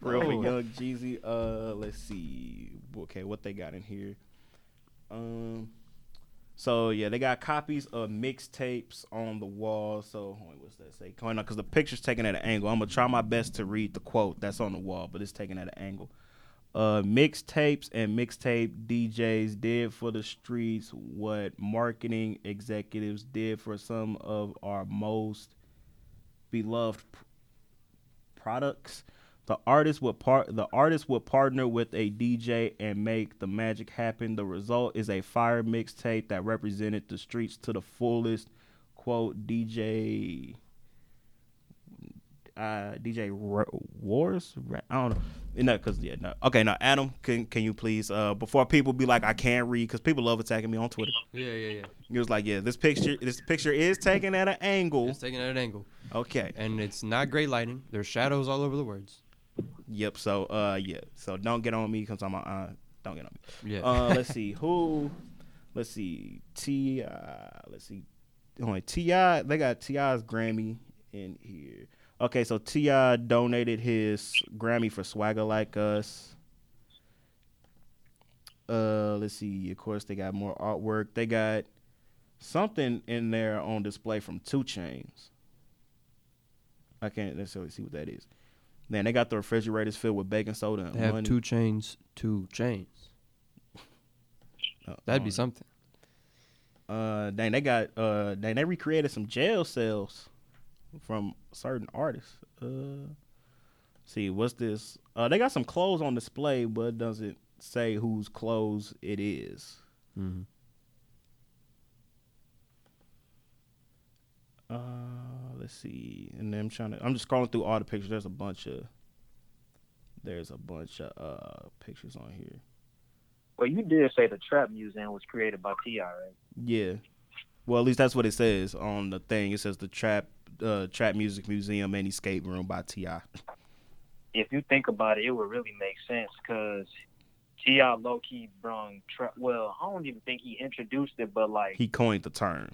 Speaker 1: Real for
Speaker 2: Oh.
Speaker 1: Young Jeezy. Uh, let's see. Okay, what they got in here? Um, so yeah, they got copies of mixtapes on the wall. So wait, what's that say? Going on because the picture's taken at an angle. I'm gonna try my best to read the quote that's on the wall, but it's taken at an angle. Uh, mixtapes and mixtape DJs did for the streets what marketing executives did for some of our most beloved p- products. The artist would part the artist would partner with a DJ and make the magic happen. The result is a fire mixtape that represented the streets to the fullest. Quote DJ uh DJ Ra- Wars I don't know. No, cause yeah, no. Okay, now Adam, can can you please uh before people be like I can't read because people love attacking me on Twitter.
Speaker 2: Yeah, yeah, yeah.
Speaker 1: He was like, yeah, this picture this picture is taken at an angle.
Speaker 2: It's taken at an angle,
Speaker 1: Okay.
Speaker 2: and it's not great lighting. There's shadows all over the words.
Speaker 1: Yep. So uh yeah. So don't get on me because I'm uh don't get on me.
Speaker 2: Yeah.
Speaker 1: Uh let's see who. Let's see T. Uh, let's see. Only Ti. They got T.I.'s Grammy in here. Okay, so T.I. donated his Grammy for Swagger Like Us. Uh, let's see. Of course, they got more artwork. They got something in there on display from 2 Chainz. I can't necessarily see what that is. Then they got the refrigerators filled with baking soda and
Speaker 2: They have
Speaker 1: money.
Speaker 2: two chains, two chains.
Speaker 1: Uh,
Speaker 2: That'd be something.
Speaker 1: Uh, dang, they got uh, dang, they recreated some jail cells from certain artists. Uh, see, what's this? Uh, they got some clothes on display, but it doesn't say whose clothes it is.
Speaker 2: hmm
Speaker 1: Uh, let's see, and then I'm trying to. I'm just scrolling through all the pictures. There's a bunch of. There's a bunch of uh pictures on here.
Speaker 3: Well, you did say the Trap Museum was created by T.I., right?
Speaker 1: Yeah. Well, at least that's what it says on the thing. It says the Trap uh, Trap Music Museum and Escape Room by Ti.
Speaker 3: If you think about it, it would really make sense because T.I. low key brung trap. Well, I don't even think he introduced it, but like
Speaker 1: He coined the term.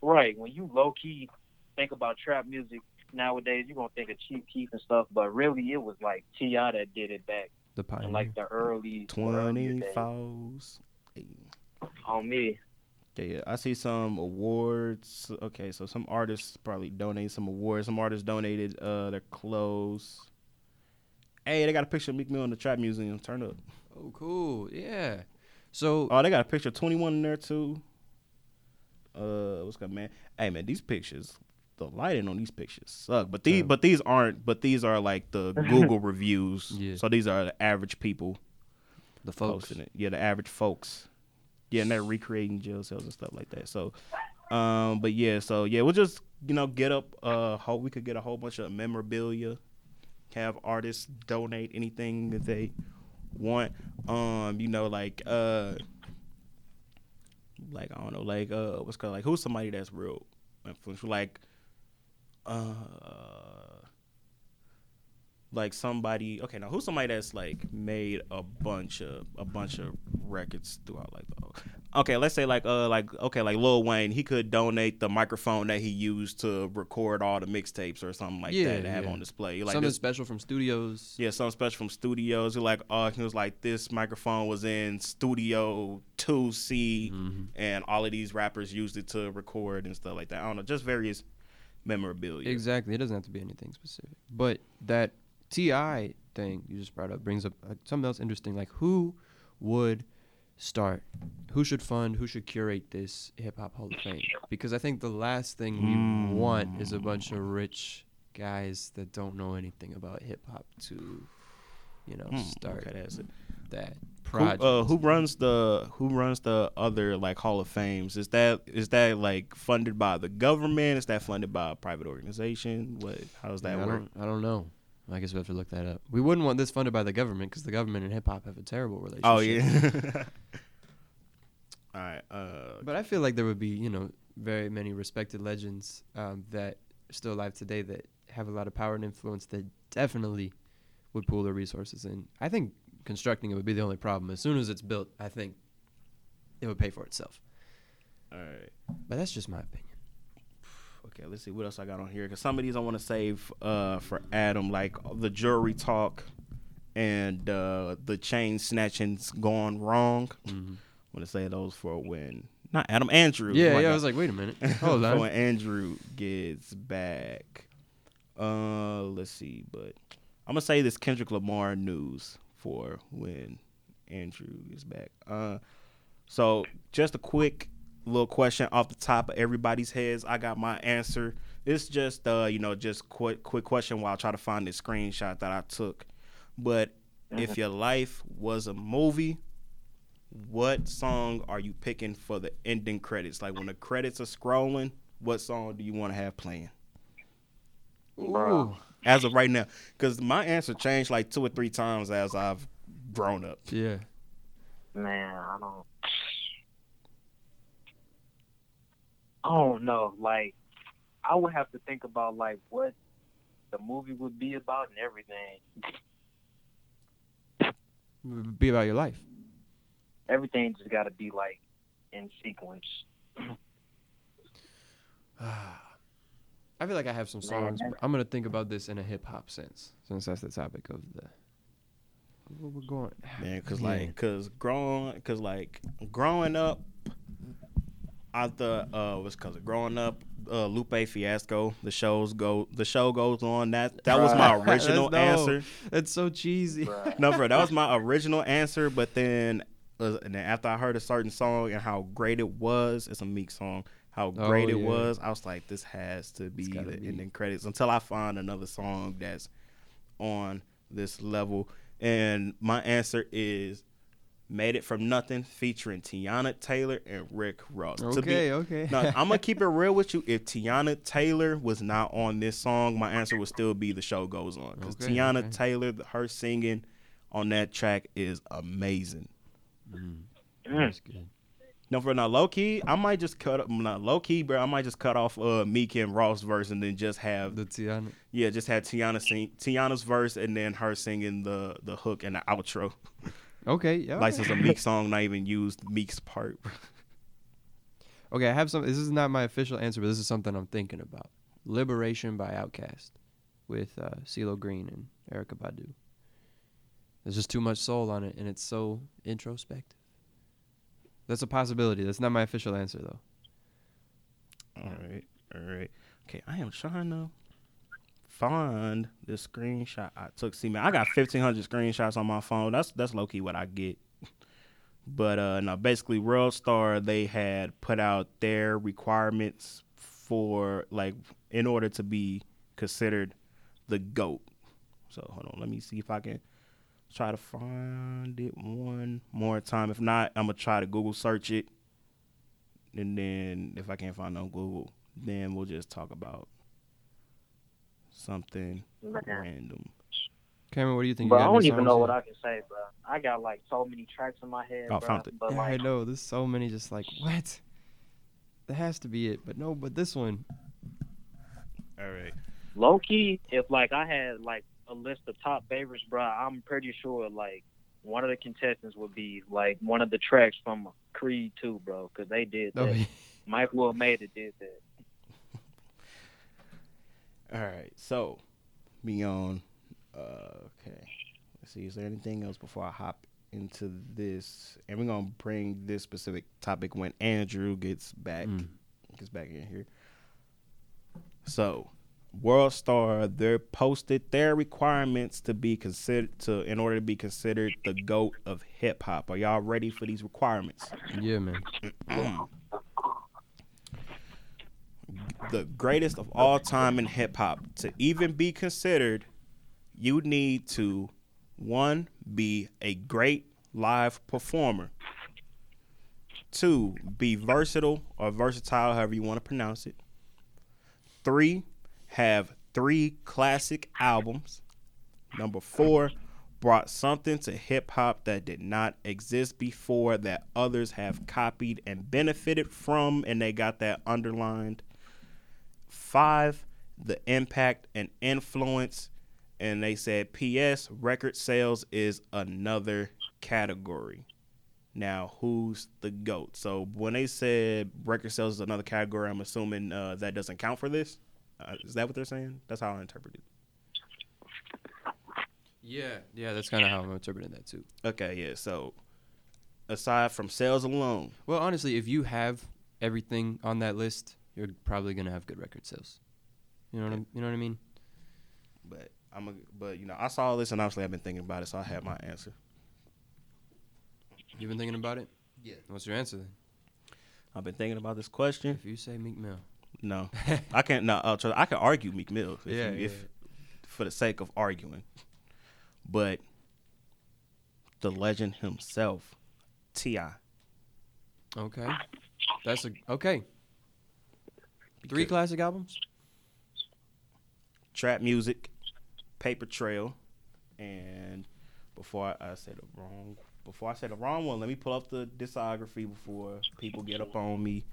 Speaker 3: Right. When you low key think about trap music nowadays, you're gonna think of Chief Keef and stuff, but really it was like T.I. that did it back
Speaker 2: The pioneer.
Speaker 3: in like the early earlier
Speaker 1: Twenty
Speaker 3: days. On me.
Speaker 1: Okay, yeah, I see some awards. Okay, so some artists probably donated some awards. Some artists donated uh their clothes. Hey, they got a picture of Meek Mill in the Trap Museum. Turn up.
Speaker 2: oh, cool. Yeah. So
Speaker 1: Oh, they got a picture of Twenty One in there too. Uh, what's good, man? Hey, man, these pictures, the lighting on these pictures suck. But these,
Speaker 2: Yeah.
Speaker 1: but these aren't. But these are like the <laughs> Google reviews.
Speaker 2: Yeah.
Speaker 1: So these are the average people
Speaker 2: the folks.
Speaker 1: posting it. Yeah, the average folks. Yeah, and they're recreating jail cells and stuff like that. So, um, but yeah, so yeah, we'll just you know get up. Uh, hope we could get a whole bunch of memorabilia. Have artists donate anything that they want. Um, you know, like uh, like I don't know, like uh, what's called like who's somebody that's real influential, like uh like somebody okay now who's somebody that's like made a bunch of a bunch of records throughout like the okay let's say like uh like okay like Lil Wayne he could donate the microphone that he used to record all the mixtapes or something like
Speaker 2: Yeah,
Speaker 1: that to have
Speaker 2: yeah.
Speaker 1: on display like
Speaker 2: Something
Speaker 1: this
Speaker 2: special from studios.
Speaker 1: yeah, something special from studios. You're like, oh, he was like, this microphone was in Studio 2C,
Speaker 2: Mhm.
Speaker 1: and all of these rappers used it to record and stuff like that. I don't know, just various memorabilia.
Speaker 2: Exactly. It doesn't have to be anything specific. But that T.I. thing you just brought up brings up uh, something else interesting. Like who would start? Who should fund? Who should curate this hip hop Hall of Fame? Because I think the last thing we
Speaker 1: Mm.
Speaker 2: want is a bunch of rich guys that don't know anything about hip hop to, you know,
Speaker 1: Hmm,
Speaker 2: start
Speaker 1: okay, that's
Speaker 2: that
Speaker 1: Who, uh, who runs the Who runs the other like Hall of Fames? Is that is that like funded by the government? Is that funded by a private organization? What? How does that
Speaker 2: Yeah, I
Speaker 1: work?
Speaker 2: don't, I don't know. I guess we have to look that up. We wouldn't want this funded by the government because the government and hip hop have a terrible relationship.
Speaker 1: Oh yeah. <laughs> All right. Uh,
Speaker 2: But I feel like there would be, you know, very many respected legends um, that are still alive today that have a lot of power and influence that definitely would pool their resources in. I think constructing it would be the only problem. As soon as it's built, I think it would pay for itself.
Speaker 1: all right.
Speaker 2: But that's just my opinion. <sighs>
Speaker 1: Okay, let's see what else I got on here. Cause some of these I want to save uh, for Adam, like the jury talk and uh, the chain snatching's gone wrong.
Speaker 2: Mhm.
Speaker 1: I want to say those for when not Adam Andrew.
Speaker 2: Yeah, yeah. I was like, wait a minute. <laughs> Hold on.
Speaker 1: when Andrew gets back. Uh, let's see, but I'm gonna say this Kendrick Lamar news for when Andrew is back. Uh, so just a quick little question off the top of everybody's heads. I got my answer. It's just uh, you know, just quick quick question while I try to find this screenshot that I took. But if your life was a movie, what song are you picking for the ending credits? Like when the credits are scrolling, what song do you want to have playing?
Speaker 2: Ooh. <laughs>
Speaker 1: As of right now, because my answer changed like two or three times as I've grown up.
Speaker 2: Yeah.
Speaker 3: Man, I don't. I don't know. Like, I would have to think about like what the movie would be about and everything.
Speaker 2: It would Be about your life.
Speaker 3: Everything just got to be like in sequence. <sighs> <sighs> <sighs>
Speaker 2: I feel like I have some songs. but I'm gonna think about this in a hip hop sense, since that's the topic of the. Where we're going, <sighs>
Speaker 1: man because
Speaker 2: Man.
Speaker 1: like because growing because like growing up i thought uh was because of growing up uh lupe fiasco the shows go the show goes on that that was my <laughs> original
Speaker 2: that's dope.
Speaker 1: answer
Speaker 2: That's so cheesy.
Speaker 3: Bruh.
Speaker 1: no bro that was my original answer but then uh, and then after i heard a certain song and how great it was it's a meek song how
Speaker 2: Oh,
Speaker 1: great it
Speaker 2: yeah.
Speaker 1: was i was like this has to be
Speaker 2: gotta
Speaker 1: the
Speaker 2: be.
Speaker 1: ending credits until i find another song that's on this level and my answer is Made It From Nothing featuring Teyana Taylor and Rick Ross. To be-
Speaker 2: Okay, okay.
Speaker 1: now, <laughs> I'm gonna keep it real with you. If Teyana Taylor was not on this song, my answer would still be "The Show Goes On" because
Speaker 2: Okay,
Speaker 1: Teyana
Speaker 2: okay.
Speaker 1: Taylor, her singing on that track is amazing.
Speaker 3: Mm.
Speaker 2: That's good.
Speaker 1: No, for now, low key, I might just cut up. Not low key, bro. I might just cut off uh, Meek and Ross verse and then just have
Speaker 2: The Teyana.
Speaker 1: yeah, just have Teyana sing Teyana's verse and then her singing the the hook and the outro.
Speaker 2: Okay, yeah.
Speaker 1: Like it's a Meek <laughs> song, not even used Meek's part. <laughs>
Speaker 2: Okay, I have some. This is not my official answer, but this is something I'm thinking about. Liberation by Outkast with uh, CeeLo Green and Erykah Badu. There's just too much soul on it, and it's so introspective. That's a possibility. That's not my official answer, though.
Speaker 1: All right, all right. Okay, I am trying to find the screenshot I took. See, man, I got fifteen hundred screenshots on my phone. That's that's low key what I get. But uh, no, basically, World Star they had put out their requirements for like in order to be considered the goat. So hold on, let me see if I can try to find it one more time. If not, I'm gonna try to Google search it and then if I can't find it on Google, then we'll just talk about something uh, random.
Speaker 2: Cameron, what do you think?
Speaker 3: Bro,
Speaker 2: you
Speaker 3: I don't even know
Speaker 2: yet?
Speaker 3: what I can say, bro. I got like so many tracks in my head,
Speaker 1: Oh,
Speaker 3: bro.
Speaker 1: found it.
Speaker 3: But
Speaker 2: Yeah,
Speaker 3: like,
Speaker 2: I know. There's so many. Just like what? That has to be it. But no. But this one.
Speaker 1: All right.
Speaker 3: low key, if like I had like a list of top favorites, bro, I'm pretty sure like one of the contestants would be like one of the tracks from Creed 2, bro, because they did that.
Speaker 2: Oh, yeah.
Speaker 3: Mike Will made it did that. <laughs>
Speaker 1: All right. So, beyond. Uh, okay. Let's see. Is there anything else before I hop into this? And we're gonna bring this specific topic when Andrew gets back.
Speaker 2: Mm.
Speaker 1: Gets back in here. So, World Star they're posted their requirements to be considered to in order to be considered the goat of hip hop. Are y'all ready for these requirements?
Speaker 2: Yeah, man. <clears throat>
Speaker 1: the greatest of all time in hip hop. To even be considered, you need to one be a great live performer. Two, be versatile or versatile, however you want to pronounce it. Three, have three classic albums. Number four, brought something to hip hop that did not exist before that others have copied and benefited from, and they got that underlined. Five, the impact and influence. And they said, P.S. record sales is another category. Now, who's the GOAT? So when they said record sales is another category, I'm assuming uh, that doesn't count for this. Uh, is that what they're saying? That's how I interpret it.
Speaker 2: Yeah, yeah. That's kind of how I'm interpreting that too.
Speaker 1: Okay, yeah. So aside from sales alone,
Speaker 2: Well, honestly, if you have everything on that list, you're probably gonna have good record sales. You know what I, you know what I mean?
Speaker 1: but I'm a, but you know, I saw this and obviously I've been thinking about it, so I have my answer.
Speaker 2: You've been thinking about it?
Speaker 5: Yeah.
Speaker 2: What's your answer then?
Speaker 1: I've been thinking about this question.
Speaker 2: If you say Meek Mill.
Speaker 1: No, <laughs> I can't. No, uh, I can argue Meek Mill if,
Speaker 2: Yeah,
Speaker 1: you- if for the sake of arguing, but the legend himself, Ti.
Speaker 2: Okay. That's a okay. Three
Speaker 1: Because
Speaker 2: classic albums.
Speaker 1: trap music, Paper Trail, and before I, I say the wrong, before I say the wrong one, let me pull up the discography before people get up on me.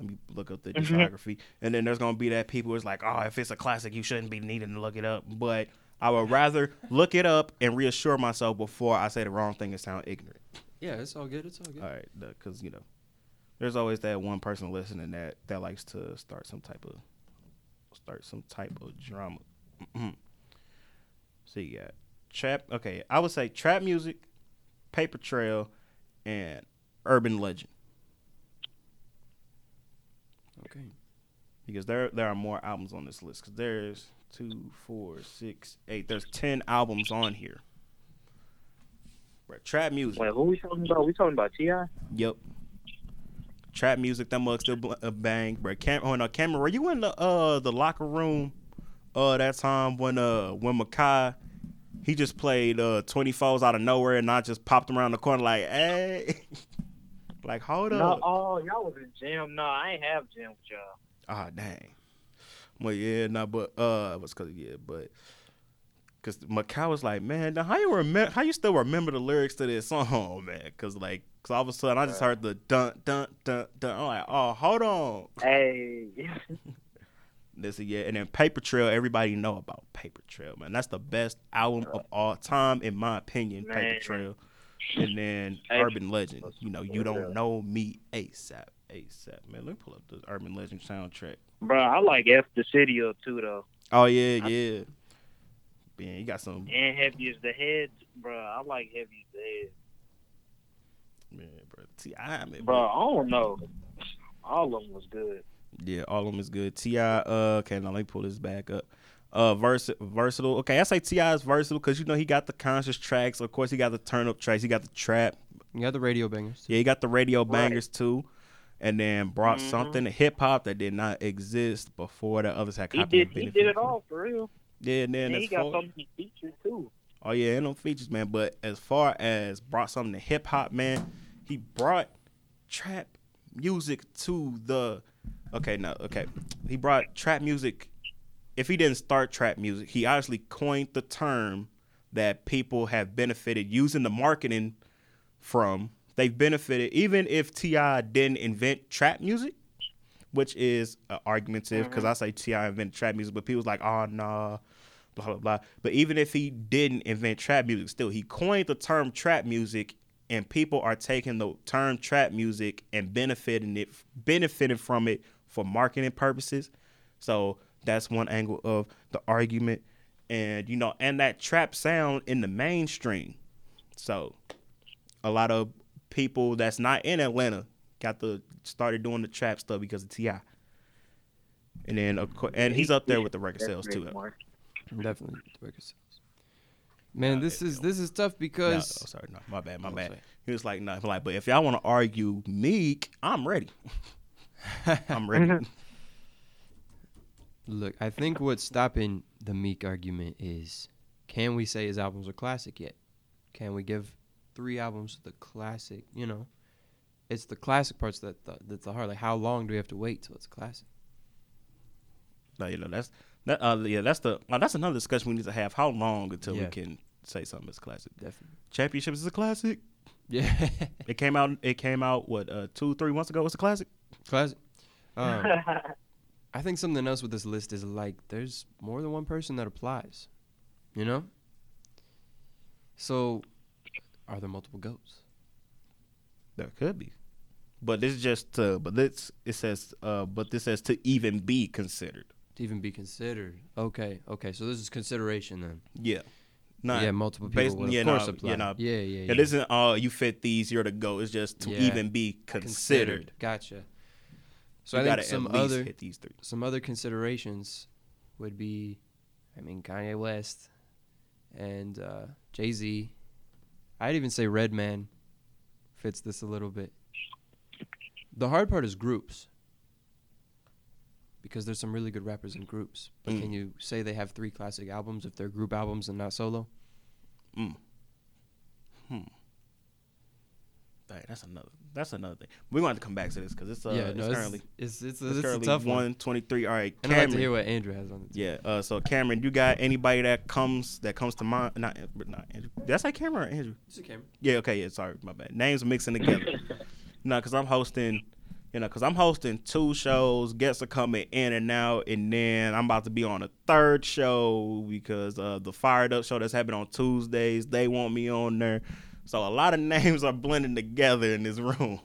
Speaker 1: Let me look up the mm-hmm. discography, and then there's gonna be that people is like, oh, if it's a classic, you shouldn't be needing to look it up. But I would rather look it up and reassure myself before I say the wrong thing and sound ignorant.
Speaker 2: Yeah, it's all good. It's all good.
Speaker 1: All right, because you know, there's always that one person listening that that likes to start some type of start some type of drama. Mm-hmm. so you got trap. Okay, I would say Trap Muzik, Paper Trail, and Urban Legend
Speaker 2: Okay.
Speaker 1: because there there are more albums on this list. Because there's two, four, six, eight. There's ten albums on here. Right, Trap Muzik.
Speaker 3: Wait, who we talking about? We talking about T.I?
Speaker 1: Yep. Trap Muzik, that mug still bl- uh, bang, bro. Cam- oh no, Cameron, were you in the uh the locker room uh that time when uh when Makai he just played uh 24s out of nowhere and I just popped around the corner like, hey, <laughs> like hold
Speaker 3: No,
Speaker 1: up.
Speaker 3: oh, y'all was in gym. No, I ain't have gym with y'all.
Speaker 1: Ah, dang. Well, yeah, no, but uh, it was cause yeah, but cause Makai was like, man, now how you remember? How you still remember the lyrics to this song, <laughs> man? Cause like, cause all of a sudden I just heard the dun dun dun dun. I'm like, oh, hold on.
Speaker 3: Hey, <laughs>
Speaker 1: This is yeah, and then Paper Trail. Everybody know about Paper Trail, man. That's the best album of all time, in my opinion. Paper Trail, and then. Urban Legend. You know, you don't know me ASAP. ASAP, man. Let me pull up the Urban Legend soundtrack.
Speaker 3: bro, I like F the City up too though.
Speaker 1: Oh yeah, yeah. Man, you got some
Speaker 3: And Heavy as the Head, bro. I like Heavy as the Head,
Speaker 1: man, bro. T.I, man,
Speaker 3: bro. I don't know. All of them was good.
Speaker 1: Yeah, all of them is good. T.I, uh, okay, now let me pull this back up. Uh, vers- versatile. Okay, I say T.I is versatile because you know he got the conscious tracks. Of course, he got the turn up tracks. He got the trap.
Speaker 2: You got the radio bangers.
Speaker 1: Yeah, he got the radio
Speaker 3: Right.
Speaker 1: bangers too. And then brought
Speaker 3: Mhm.
Speaker 1: something to hip hop that did not exist before the others had
Speaker 3: He did. He did it all for real.
Speaker 1: Yeah, and then
Speaker 3: And he got
Speaker 1: far-
Speaker 3: so many features too.
Speaker 1: Oh yeah, and no features, man. But as far as brought something to hip hop, man, he brought trap music to the. Okay, no, okay. He brought trap music. If he didn't start trap music, he obviously coined the term that people have benefited using the marketing from. They've benefited even if T.I didn't invent trap music, which is uh, argumentative because I say T.I invented trap music, but people's like, oh nah, blah blah blah. But even if he didn't invent trap music, still he coined the term trap music, and people are taking the term trap music and benefiting it, benefiting from it for marketing purposes. So that's one angle of the argument, and you know, and that trap sound in the mainstream. So a lot of people that's not in Atlanta got the started doing the trap stuff because of T.I. And then, of course, and he's up there with the record sales too.
Speaker 2: Definitely the record sales. Man,
Speaker 1: Nah,
Speaker 2: this is
Speaker 1: no.
Speaker 2: this is tough
Speaker 1: No,
Speaker 2: because
Speaker 1: oh, sorry, no, my bad, my
Speaker 2: Oh,
Speaker 1: bad.
Speaker 2: sorry.
Speaker 1: He was like, no, like, but if y'all want to argue Meek, I'm ready. <laughs> I'm ready. <laughs>
Speaker 2: look, I think what's stopping the Meek argument is can we say his albums are classic yet? Can we give three albums the classic, you know? It's the classic parts that the, that's the hard. Like, how long do we have to wait till it's classic?
Speaker 1: no, you know, that's that. Uh, yeah, that's the. Uh, that's another discussion we need to have. How long until we can say something is classic?
Speaker 2: Definitely.
Speaker 1: Championships is a classic.
Speaker 2: Yeah,
Speaker 1: It came out. It came out what uh, two, three months ago. It's a classic.
Speaker 2: classic. Um, <laughs> I think something else with this list is like there's more than one person that applies. You know? So are there multiple goats?
Speaker 1: There could be, but this is just. To, but this it says. Uh, but this says to even be considered.
Speaker 2: To even be considered. Okay, okay. So this is consideration then.
Speaker 1: Yeah. Not,
Speaker 2: yeah, multiple people
Speaker 1: based-
Speaker 2: would
Speaker 1: yeah,
Speaker 2: of course
Speaker 1: no,
Speaker 2: apply.
Speaker 1: yeah, no.
Speaker 2: yeah, yeah, yeah.
Speaker 1: It isn't. Oh, you fit these. You're the go. It's just to
Speaker 2: Yeah.
Speaker 1: even be considered.
Speaker 2: Gotcha. So
Speaker 1: you
Speaker 2: I think some other
Speaker 1: hit these three.
Speaker 2: some other considerations would be I mean Kanye West and uh, Jay Z. I'd even say Redman fits this a little bit. The hard part is groups. Because there's some really good rappers in groups. But
Speaker 1: Mm.
Speaker 2: can you say they have three classic albums if they're group albums and not solo?
Speaker 1: Dang, that's another. That's another thing. We're going to have to come back to this because it's uh,
Speaker 2: yeah, no, it's,
Speaker 1: currently
Speaker 2: it's, it's,
Speaker 1: it's
Speaker 2: it's a
Speaker 1: currently
Speaker 2: tough one.
Speaker 1: one twenty three. All right,
Speaker 2: And I'd like to hear what Andrew has on it.
Speaker 1: Yeah. Uh, so Cameron, you got anybody that comes that comes to mind? Not, not Andrew. Did I say Cameron or Andrew? It's a Cameron. Yeah. Okay. Yeah. Sorry, my bad. Names mixing together. <laughs> no, because I'm hosting. You know, because I'm hosting two shows. Guests are coming in and out, and then I'm about to be on a third show because uh, the Fired Up show that's happening on Tuesdays. They want me on there, so a lot of <laughs> names are blending together in this room.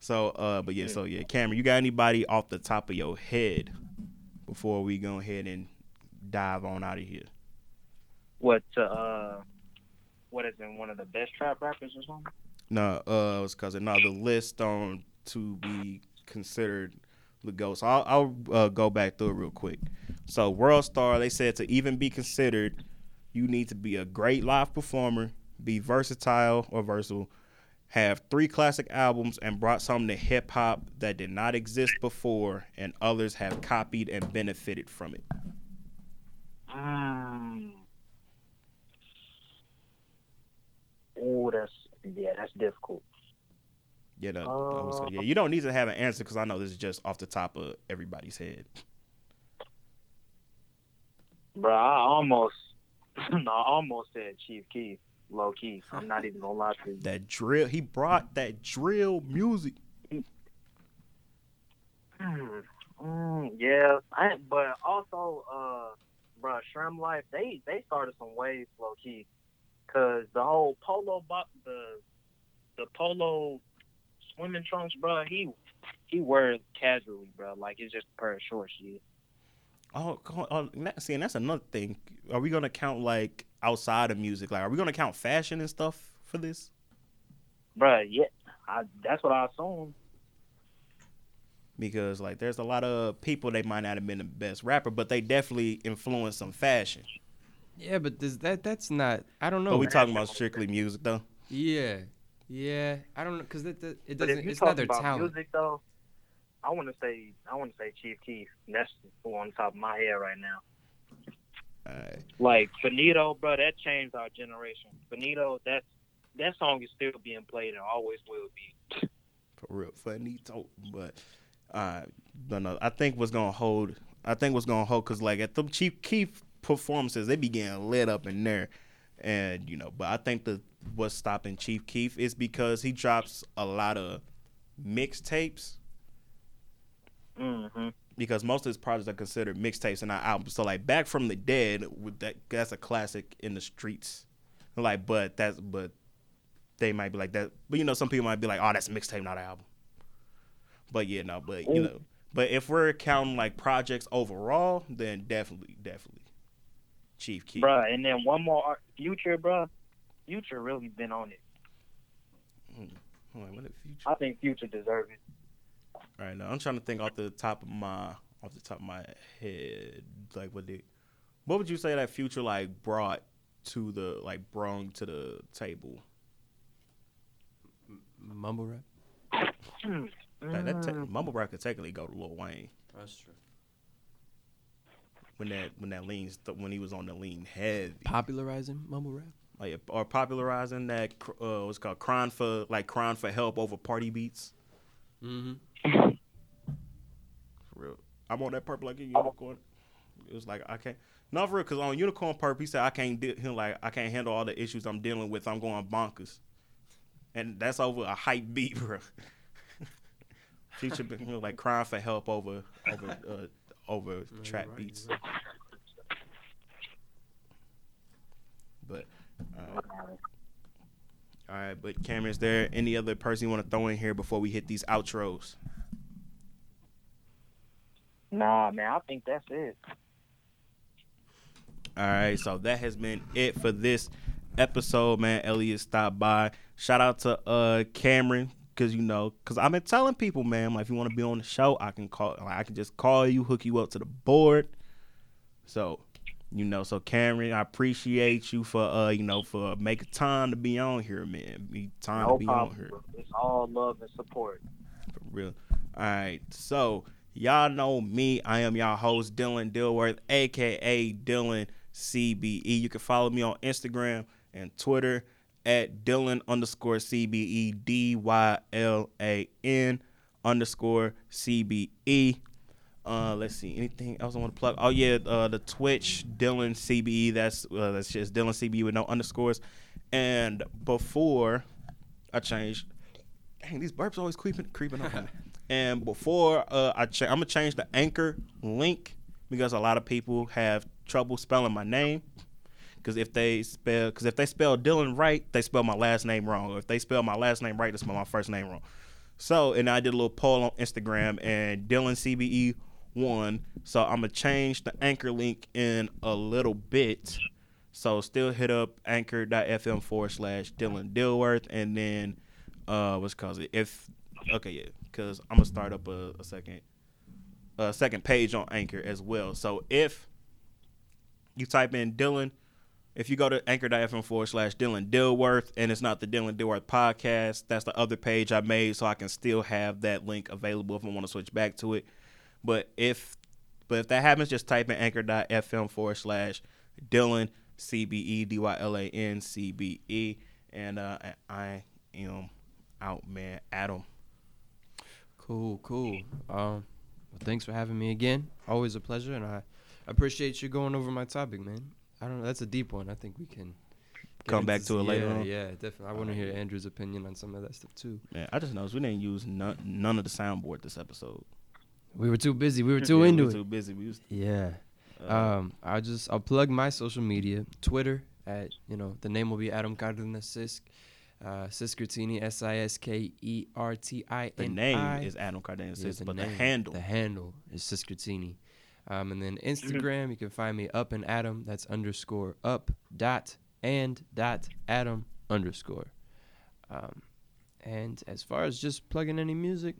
Speaker 1: So, uh, but yeah, so yeah, Cameron, you got anybody off the top of your head before we go ahead and dive on out of here?
Speaker 3: What uh, what is in one of the best trap rappers or something?
Speaker 1: No, uh, it's because another list on to be considered the ghost. So I'll, I'll uh, go back through it real quick. So World Star, they said to even be considered, you need to be a great live performer, be versatile or versatile, have three classic albums, and brought something to hip hop that did not exist before, and others have copied and benefited from it.
Speaker 3: Mm. Oh, that's yeah, that's difficult.
Speaker 1: Yeah, I was yeah, you don't need to have an answer because I know this is just off the top of everybody's head.
Speaker 3: Bro, I almost, <laughs> no, I almost said Chief Keef, low key. <laughs> I'm not even gonna lie to you.
Speaker 1: That drill, he brought that drill music.
Speaker 3: Mm, mm, yeah, I, but also, uh, bro, Shrimp Life, they they started some waves low key, cause the whole polo, bo- the the polo swimming trunks, bro, he he wears casually, bro, like it's just a pair of short shit.
Speaker 1: Oh, come on, oh, and that- see, and that's another thing. Are we gonna count like outside of music? Like, are we gonna count fashion and stuff for this?
Speaker 3: Bro, yeah, I, that's what I assume.
Speaker 1: Because like, there's a lot of people they might not have been the best rapper, but they definitely influenced some fashion.
Speaker 2: Yeah, but does that that's not I don't know.
Speaker 1: But we talking about strictly music though.
Speaker 2: yeah. Yeah. I don't know cuz that, that it doesn't
Speaker 3: if you
Speaker 2: it's not their
Speaker 3: about
Speaker 2: talent.
Speaker 3: music though, I want to say I want to say Chief Keef. That's on top of my head right now.
Speaker 1: Alright.
Speaker 3: Like Benito, bro, that changed our generation. Benito, that that song is still being played and always will be.
Speaker 1: for real talk. But uh, no, no, I think what's gonna hold. I think what's gonna hold because like at the Chief Keef performances, they be getting lit up in there, and you know. But I think the what's stopping Chief Keef is because he drops a lot of mixtapes.
Speaker 3: Hmm
Speaker 1: Because most of his projects are considered mixtapes and not albums. So like Back from the Dead, with that that's a classic in the streets. Like, but that's but they might be like that. But you know, some people might be like, oh, that's a mixtape, not an album. But yeah, no, but you know, but if we're counting like projects overall, then definitely, definitely, Chief Keef.
Speaker 3: bro. And then one more Future, bro. Future really been on it.
Speaker 1: Hold on, what Future?
Speaker 3: I think Future deserves it.
Speaker 1: All right, now I'm trying to think off the top of my off the top of my head, like what did, what would you say that Future like brought to the like brung to the table?
Speaker 2: Mumble rap.
Speaker 1: Like, that te- mumble rap could technically go to Lil Wayne
Speaker 2: That's true.
Speaker 1: when that when that leans when he was on the lean heavy.
Speaker 2: Popularizing mumble rap.
Speaker 1: like or popularizing that uh what's called crying for like crying for help over party beats.
Speaker 2: Mm-hmm.
Speaker 1: For real, I'm on that purple like a unicorn. It was like I can't. Not for real, cause on unicorn purple, he said I can't. De- him like I can't handle all the issues I'm dealing with. I'm going bonkers, and that's over a hype beat, <laughs> bro. Future been like crying for help over over uh, over trap beats, but. Uh, All right, but Cameron, is there any other person you want to throw in here before we hit these outros?
Speaker 3: Nah, man, I think that's it.
Speaker 1: All right, so that has been it for this episode, man. Elliot stopped by. Shout out to uh Cameron, cause you know, cause I've been telling people, man, like if you want to be on the show, I can call, like, I can just call you, hook you up to the board. So You know, so Cameron, I appreciate you for uh, you know, for making time to be on here, man. Be time
Speaker 3: No
Speaker 1: to be on here.
Speaker 3: It's all love and support.
Speaker 1: For real. All right. So y'all know me. I am y'all host Dylan Dilworth, aka Dylan CBE. You can follow me on Instagram and Twitter at Dylan underscore CBE D Y L A N underscore CBE. Uh, let's see. Anything else I want to plug? Oh yeah, uh, the Twitch Dylan CBE. That's uh, that's just Dylan CBE with no underscores. And before I changed, dang, these burps always creeping creeping up on me. <laughs> And before uh, I cha- I'm gonna change the anchor link because a lot of people have trouble spelling my name. Because if they spell, because if they spell Dylan right, they spell my last name wrong. Or if they spell my last name right, they spell my first name wrong. So, and I did a little poll on Instagram, and Dylan CBE won. So I'm gonna change the anchor link in a little bit. So still hit up anchor.fm forward slash Dylan Dilworth, and then uh, what's called it? If okay, yeah, because I'm gonna start up a, a second, a second page on Anchor as well. So if you type in Dylan, if you go to anchor.fm forward slash Dylan Dilworth, and it's not the Dylan Dilworth podcast, that's the other page I made, so I can still have that link available if I want to switch back to it. But if but if that happens, just type in anchor.fm forward slash Dylan C B E D Y L A N C B E, and uh, I am out, man. Adam.
Speaker 2: Cool, cool. Um, well, thanks for having me again. Always a pleasure, and I appreciate you going over my topic, man. I don't know. That's a deep one. I think we can
Speaker 1: Come back to it
Speaker 2: yeah,
Speaker 1: later on.
Speaker 2: Yeah, definitely. I want to hear Andrew's opinion on some of that stuff too.
Speaker 1: Man, I just noticed we didn't use none, none of the soundboard this episode.
Speaker 2: We were too busy. We were <laughs> too
Speaker 1: Yeah,
Speaker 2: into
Speaker 1: we were
Speaker 2: it.
Speaker 1: Too busy. We was,
Speaker 2: Yeah.
Speaker 1: uh,
Speaker 2: Um, I'll just I'll plug my social media. Twitter at you know the name will be Adam Cardenas Sisk. Uh, Siskertini S I S K E R T I
Speaker 1: the name is Adam Cardenas,
Speaker 2: Yeah,
Speaker 1: but the handle.
Speaker 2: The handle is Siskertini. Um, and then <laughs> Instagram, you can find me up and Adam. That's underscore up dot and dot Adam underscore. Um, and as far as just plugging any music,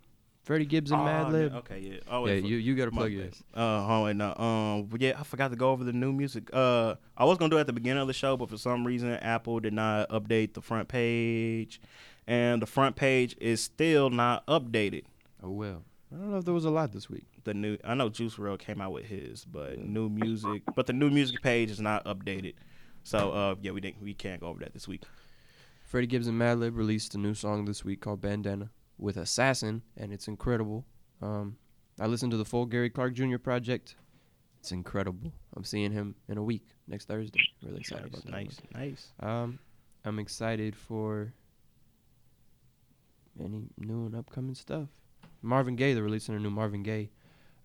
Speaker 2: Freddie Gibbs and
Speaker 1: Oh, man,
Speaker 2: Madlib.
Speaker 1: Okay, yeah. Oh,
Speaker 2: yeah, you you gotta plug
Speaker 1: bad.
Speaker 2: yours.
Speaker 1: Uh, oh, wait, no. Um, but yeah, I forgot to go over the new music. Uh, I was gonna do it at the beginning of the show, but for some reason, Apple did not update the front page, and the front page is still not updated.
Speaker 2: Oh well. I don't know if there was a lot this week.
Speaker 1: The new, I know Juice WRLD came out with his, but new music, but the new music page is not updated. So, uh, yeah, we didn't, we can't go over that this week.
Speaker 2: Freddie Gibbs and Madlib released a new song this week called Bandana with Assassin, and it's incredible. Um, I listened to the full Gary Clark Jr. project. It's incredible. I'm seeing him in a week, next Thursday. Really excited
Speaker 1: Nice,
Speaker 2: about that.
Speaker 1: nice, nice.
Speaker 2: Um, I'm excited for any new and upcoming stuff. Marvin Gaye, they're releasing a new Marvin Gaye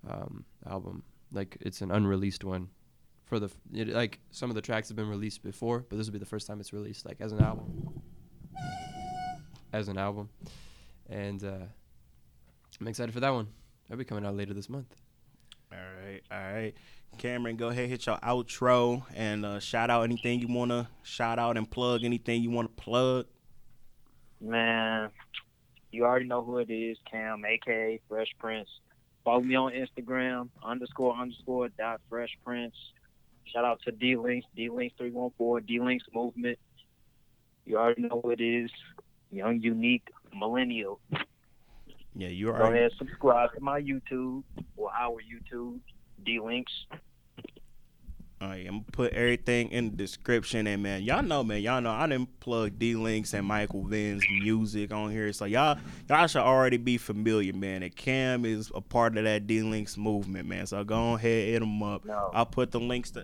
Speaker 2: um, album. Like it's an unreleased one. For the f- it, like some of the tracks have been released before, but this will be the first time it's released like as an album. As an album, and uh, I'm excited for that one. That'll be coming out later this month.
Speaker 1: All right, all right. Cameron, go ahead, hit your outro and uh, shout out anything you want to shout out and plug anything you want to plug.
Speaker 3: Man, you already know who it is, Cam, aka Fresh Prince. Follow me on Instagram, underscore underscore dot Fresh Prince. Shout out to D Links, D Links three one four, D Links Movement. You already know who it is. Young, unique, millennial.
Speaker 1: Yeah, you
Speaker 3: are.
Speaker 1: Go
Speaker 3: ahead, subscribe to my YouTube or our YouTube, D Links.
Speaker 1: All right, I'm gonna put everything in the description, and man, y'all know, man, y'all know I didn't plug D Links and Michael Vinn's music on here, so y'all y'all should already be familiar, man. And Cam is a part of that D Links movement, man. So go ahead, hit him up.
Speaker 3: No.
Speaker 1: I'll put the links to.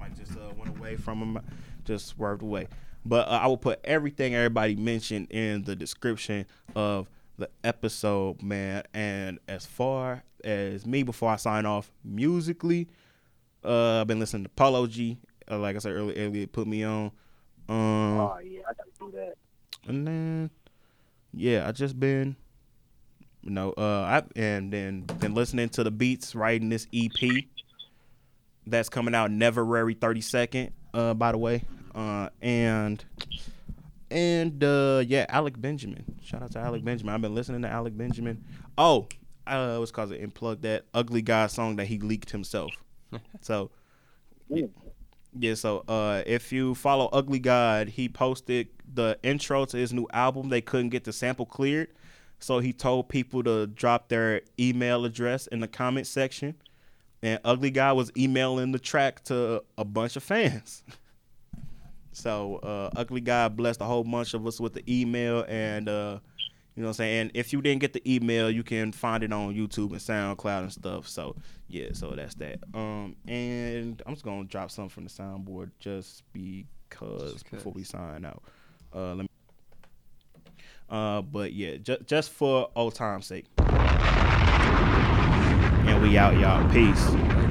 Speaker 1: I just uh, went away from him, just swerved away. But uh, I will put everything everybody mentioned in the description of the episode, man. And as far as me, before I sign off musically, uh, I've been listening to Polo G. Uh, like I said earlier, Elliot put me on. Um,
Speaker 3: Oh yeah, I gotta do that.
Speaker 1: and then yeah, I just been you know, uh I and then been listening to the beats, writing this EP that's coming out Neverary 32nd, uh, by the way. Uh and and uh yeah, Alec Benjamin. Shout out to Alec Benjamin. I've been listening to Alec Benjamin. Oh, uh was called it unplugged that ugly guy song that he leaked himself. <laughs> so
Speaker 3: Yeah.
Speaker 1: Yeah, so uh, if you follow Ugly God, he posted the intro to his new album. They couldn't get the sample cleared, so he told people to drop their email address in the comment section. And Ugly God was emailing the track to a bunch of fans. <laughs> so uh, Ugly God blessed a whole bunch of us with the email, and uh, you know what I'm saying. And if you didn't get the email, you can find it on YouTube and SoundCloud and stuff. So yeah, so that's that. Um, and I'm just gonna drop something from the soundboard just because
Speaker 2: Just
Speaker 1: before we sign out. Uh, let me. Uh, but yeah, just just for old time's sake. And we out, y'all. Peace.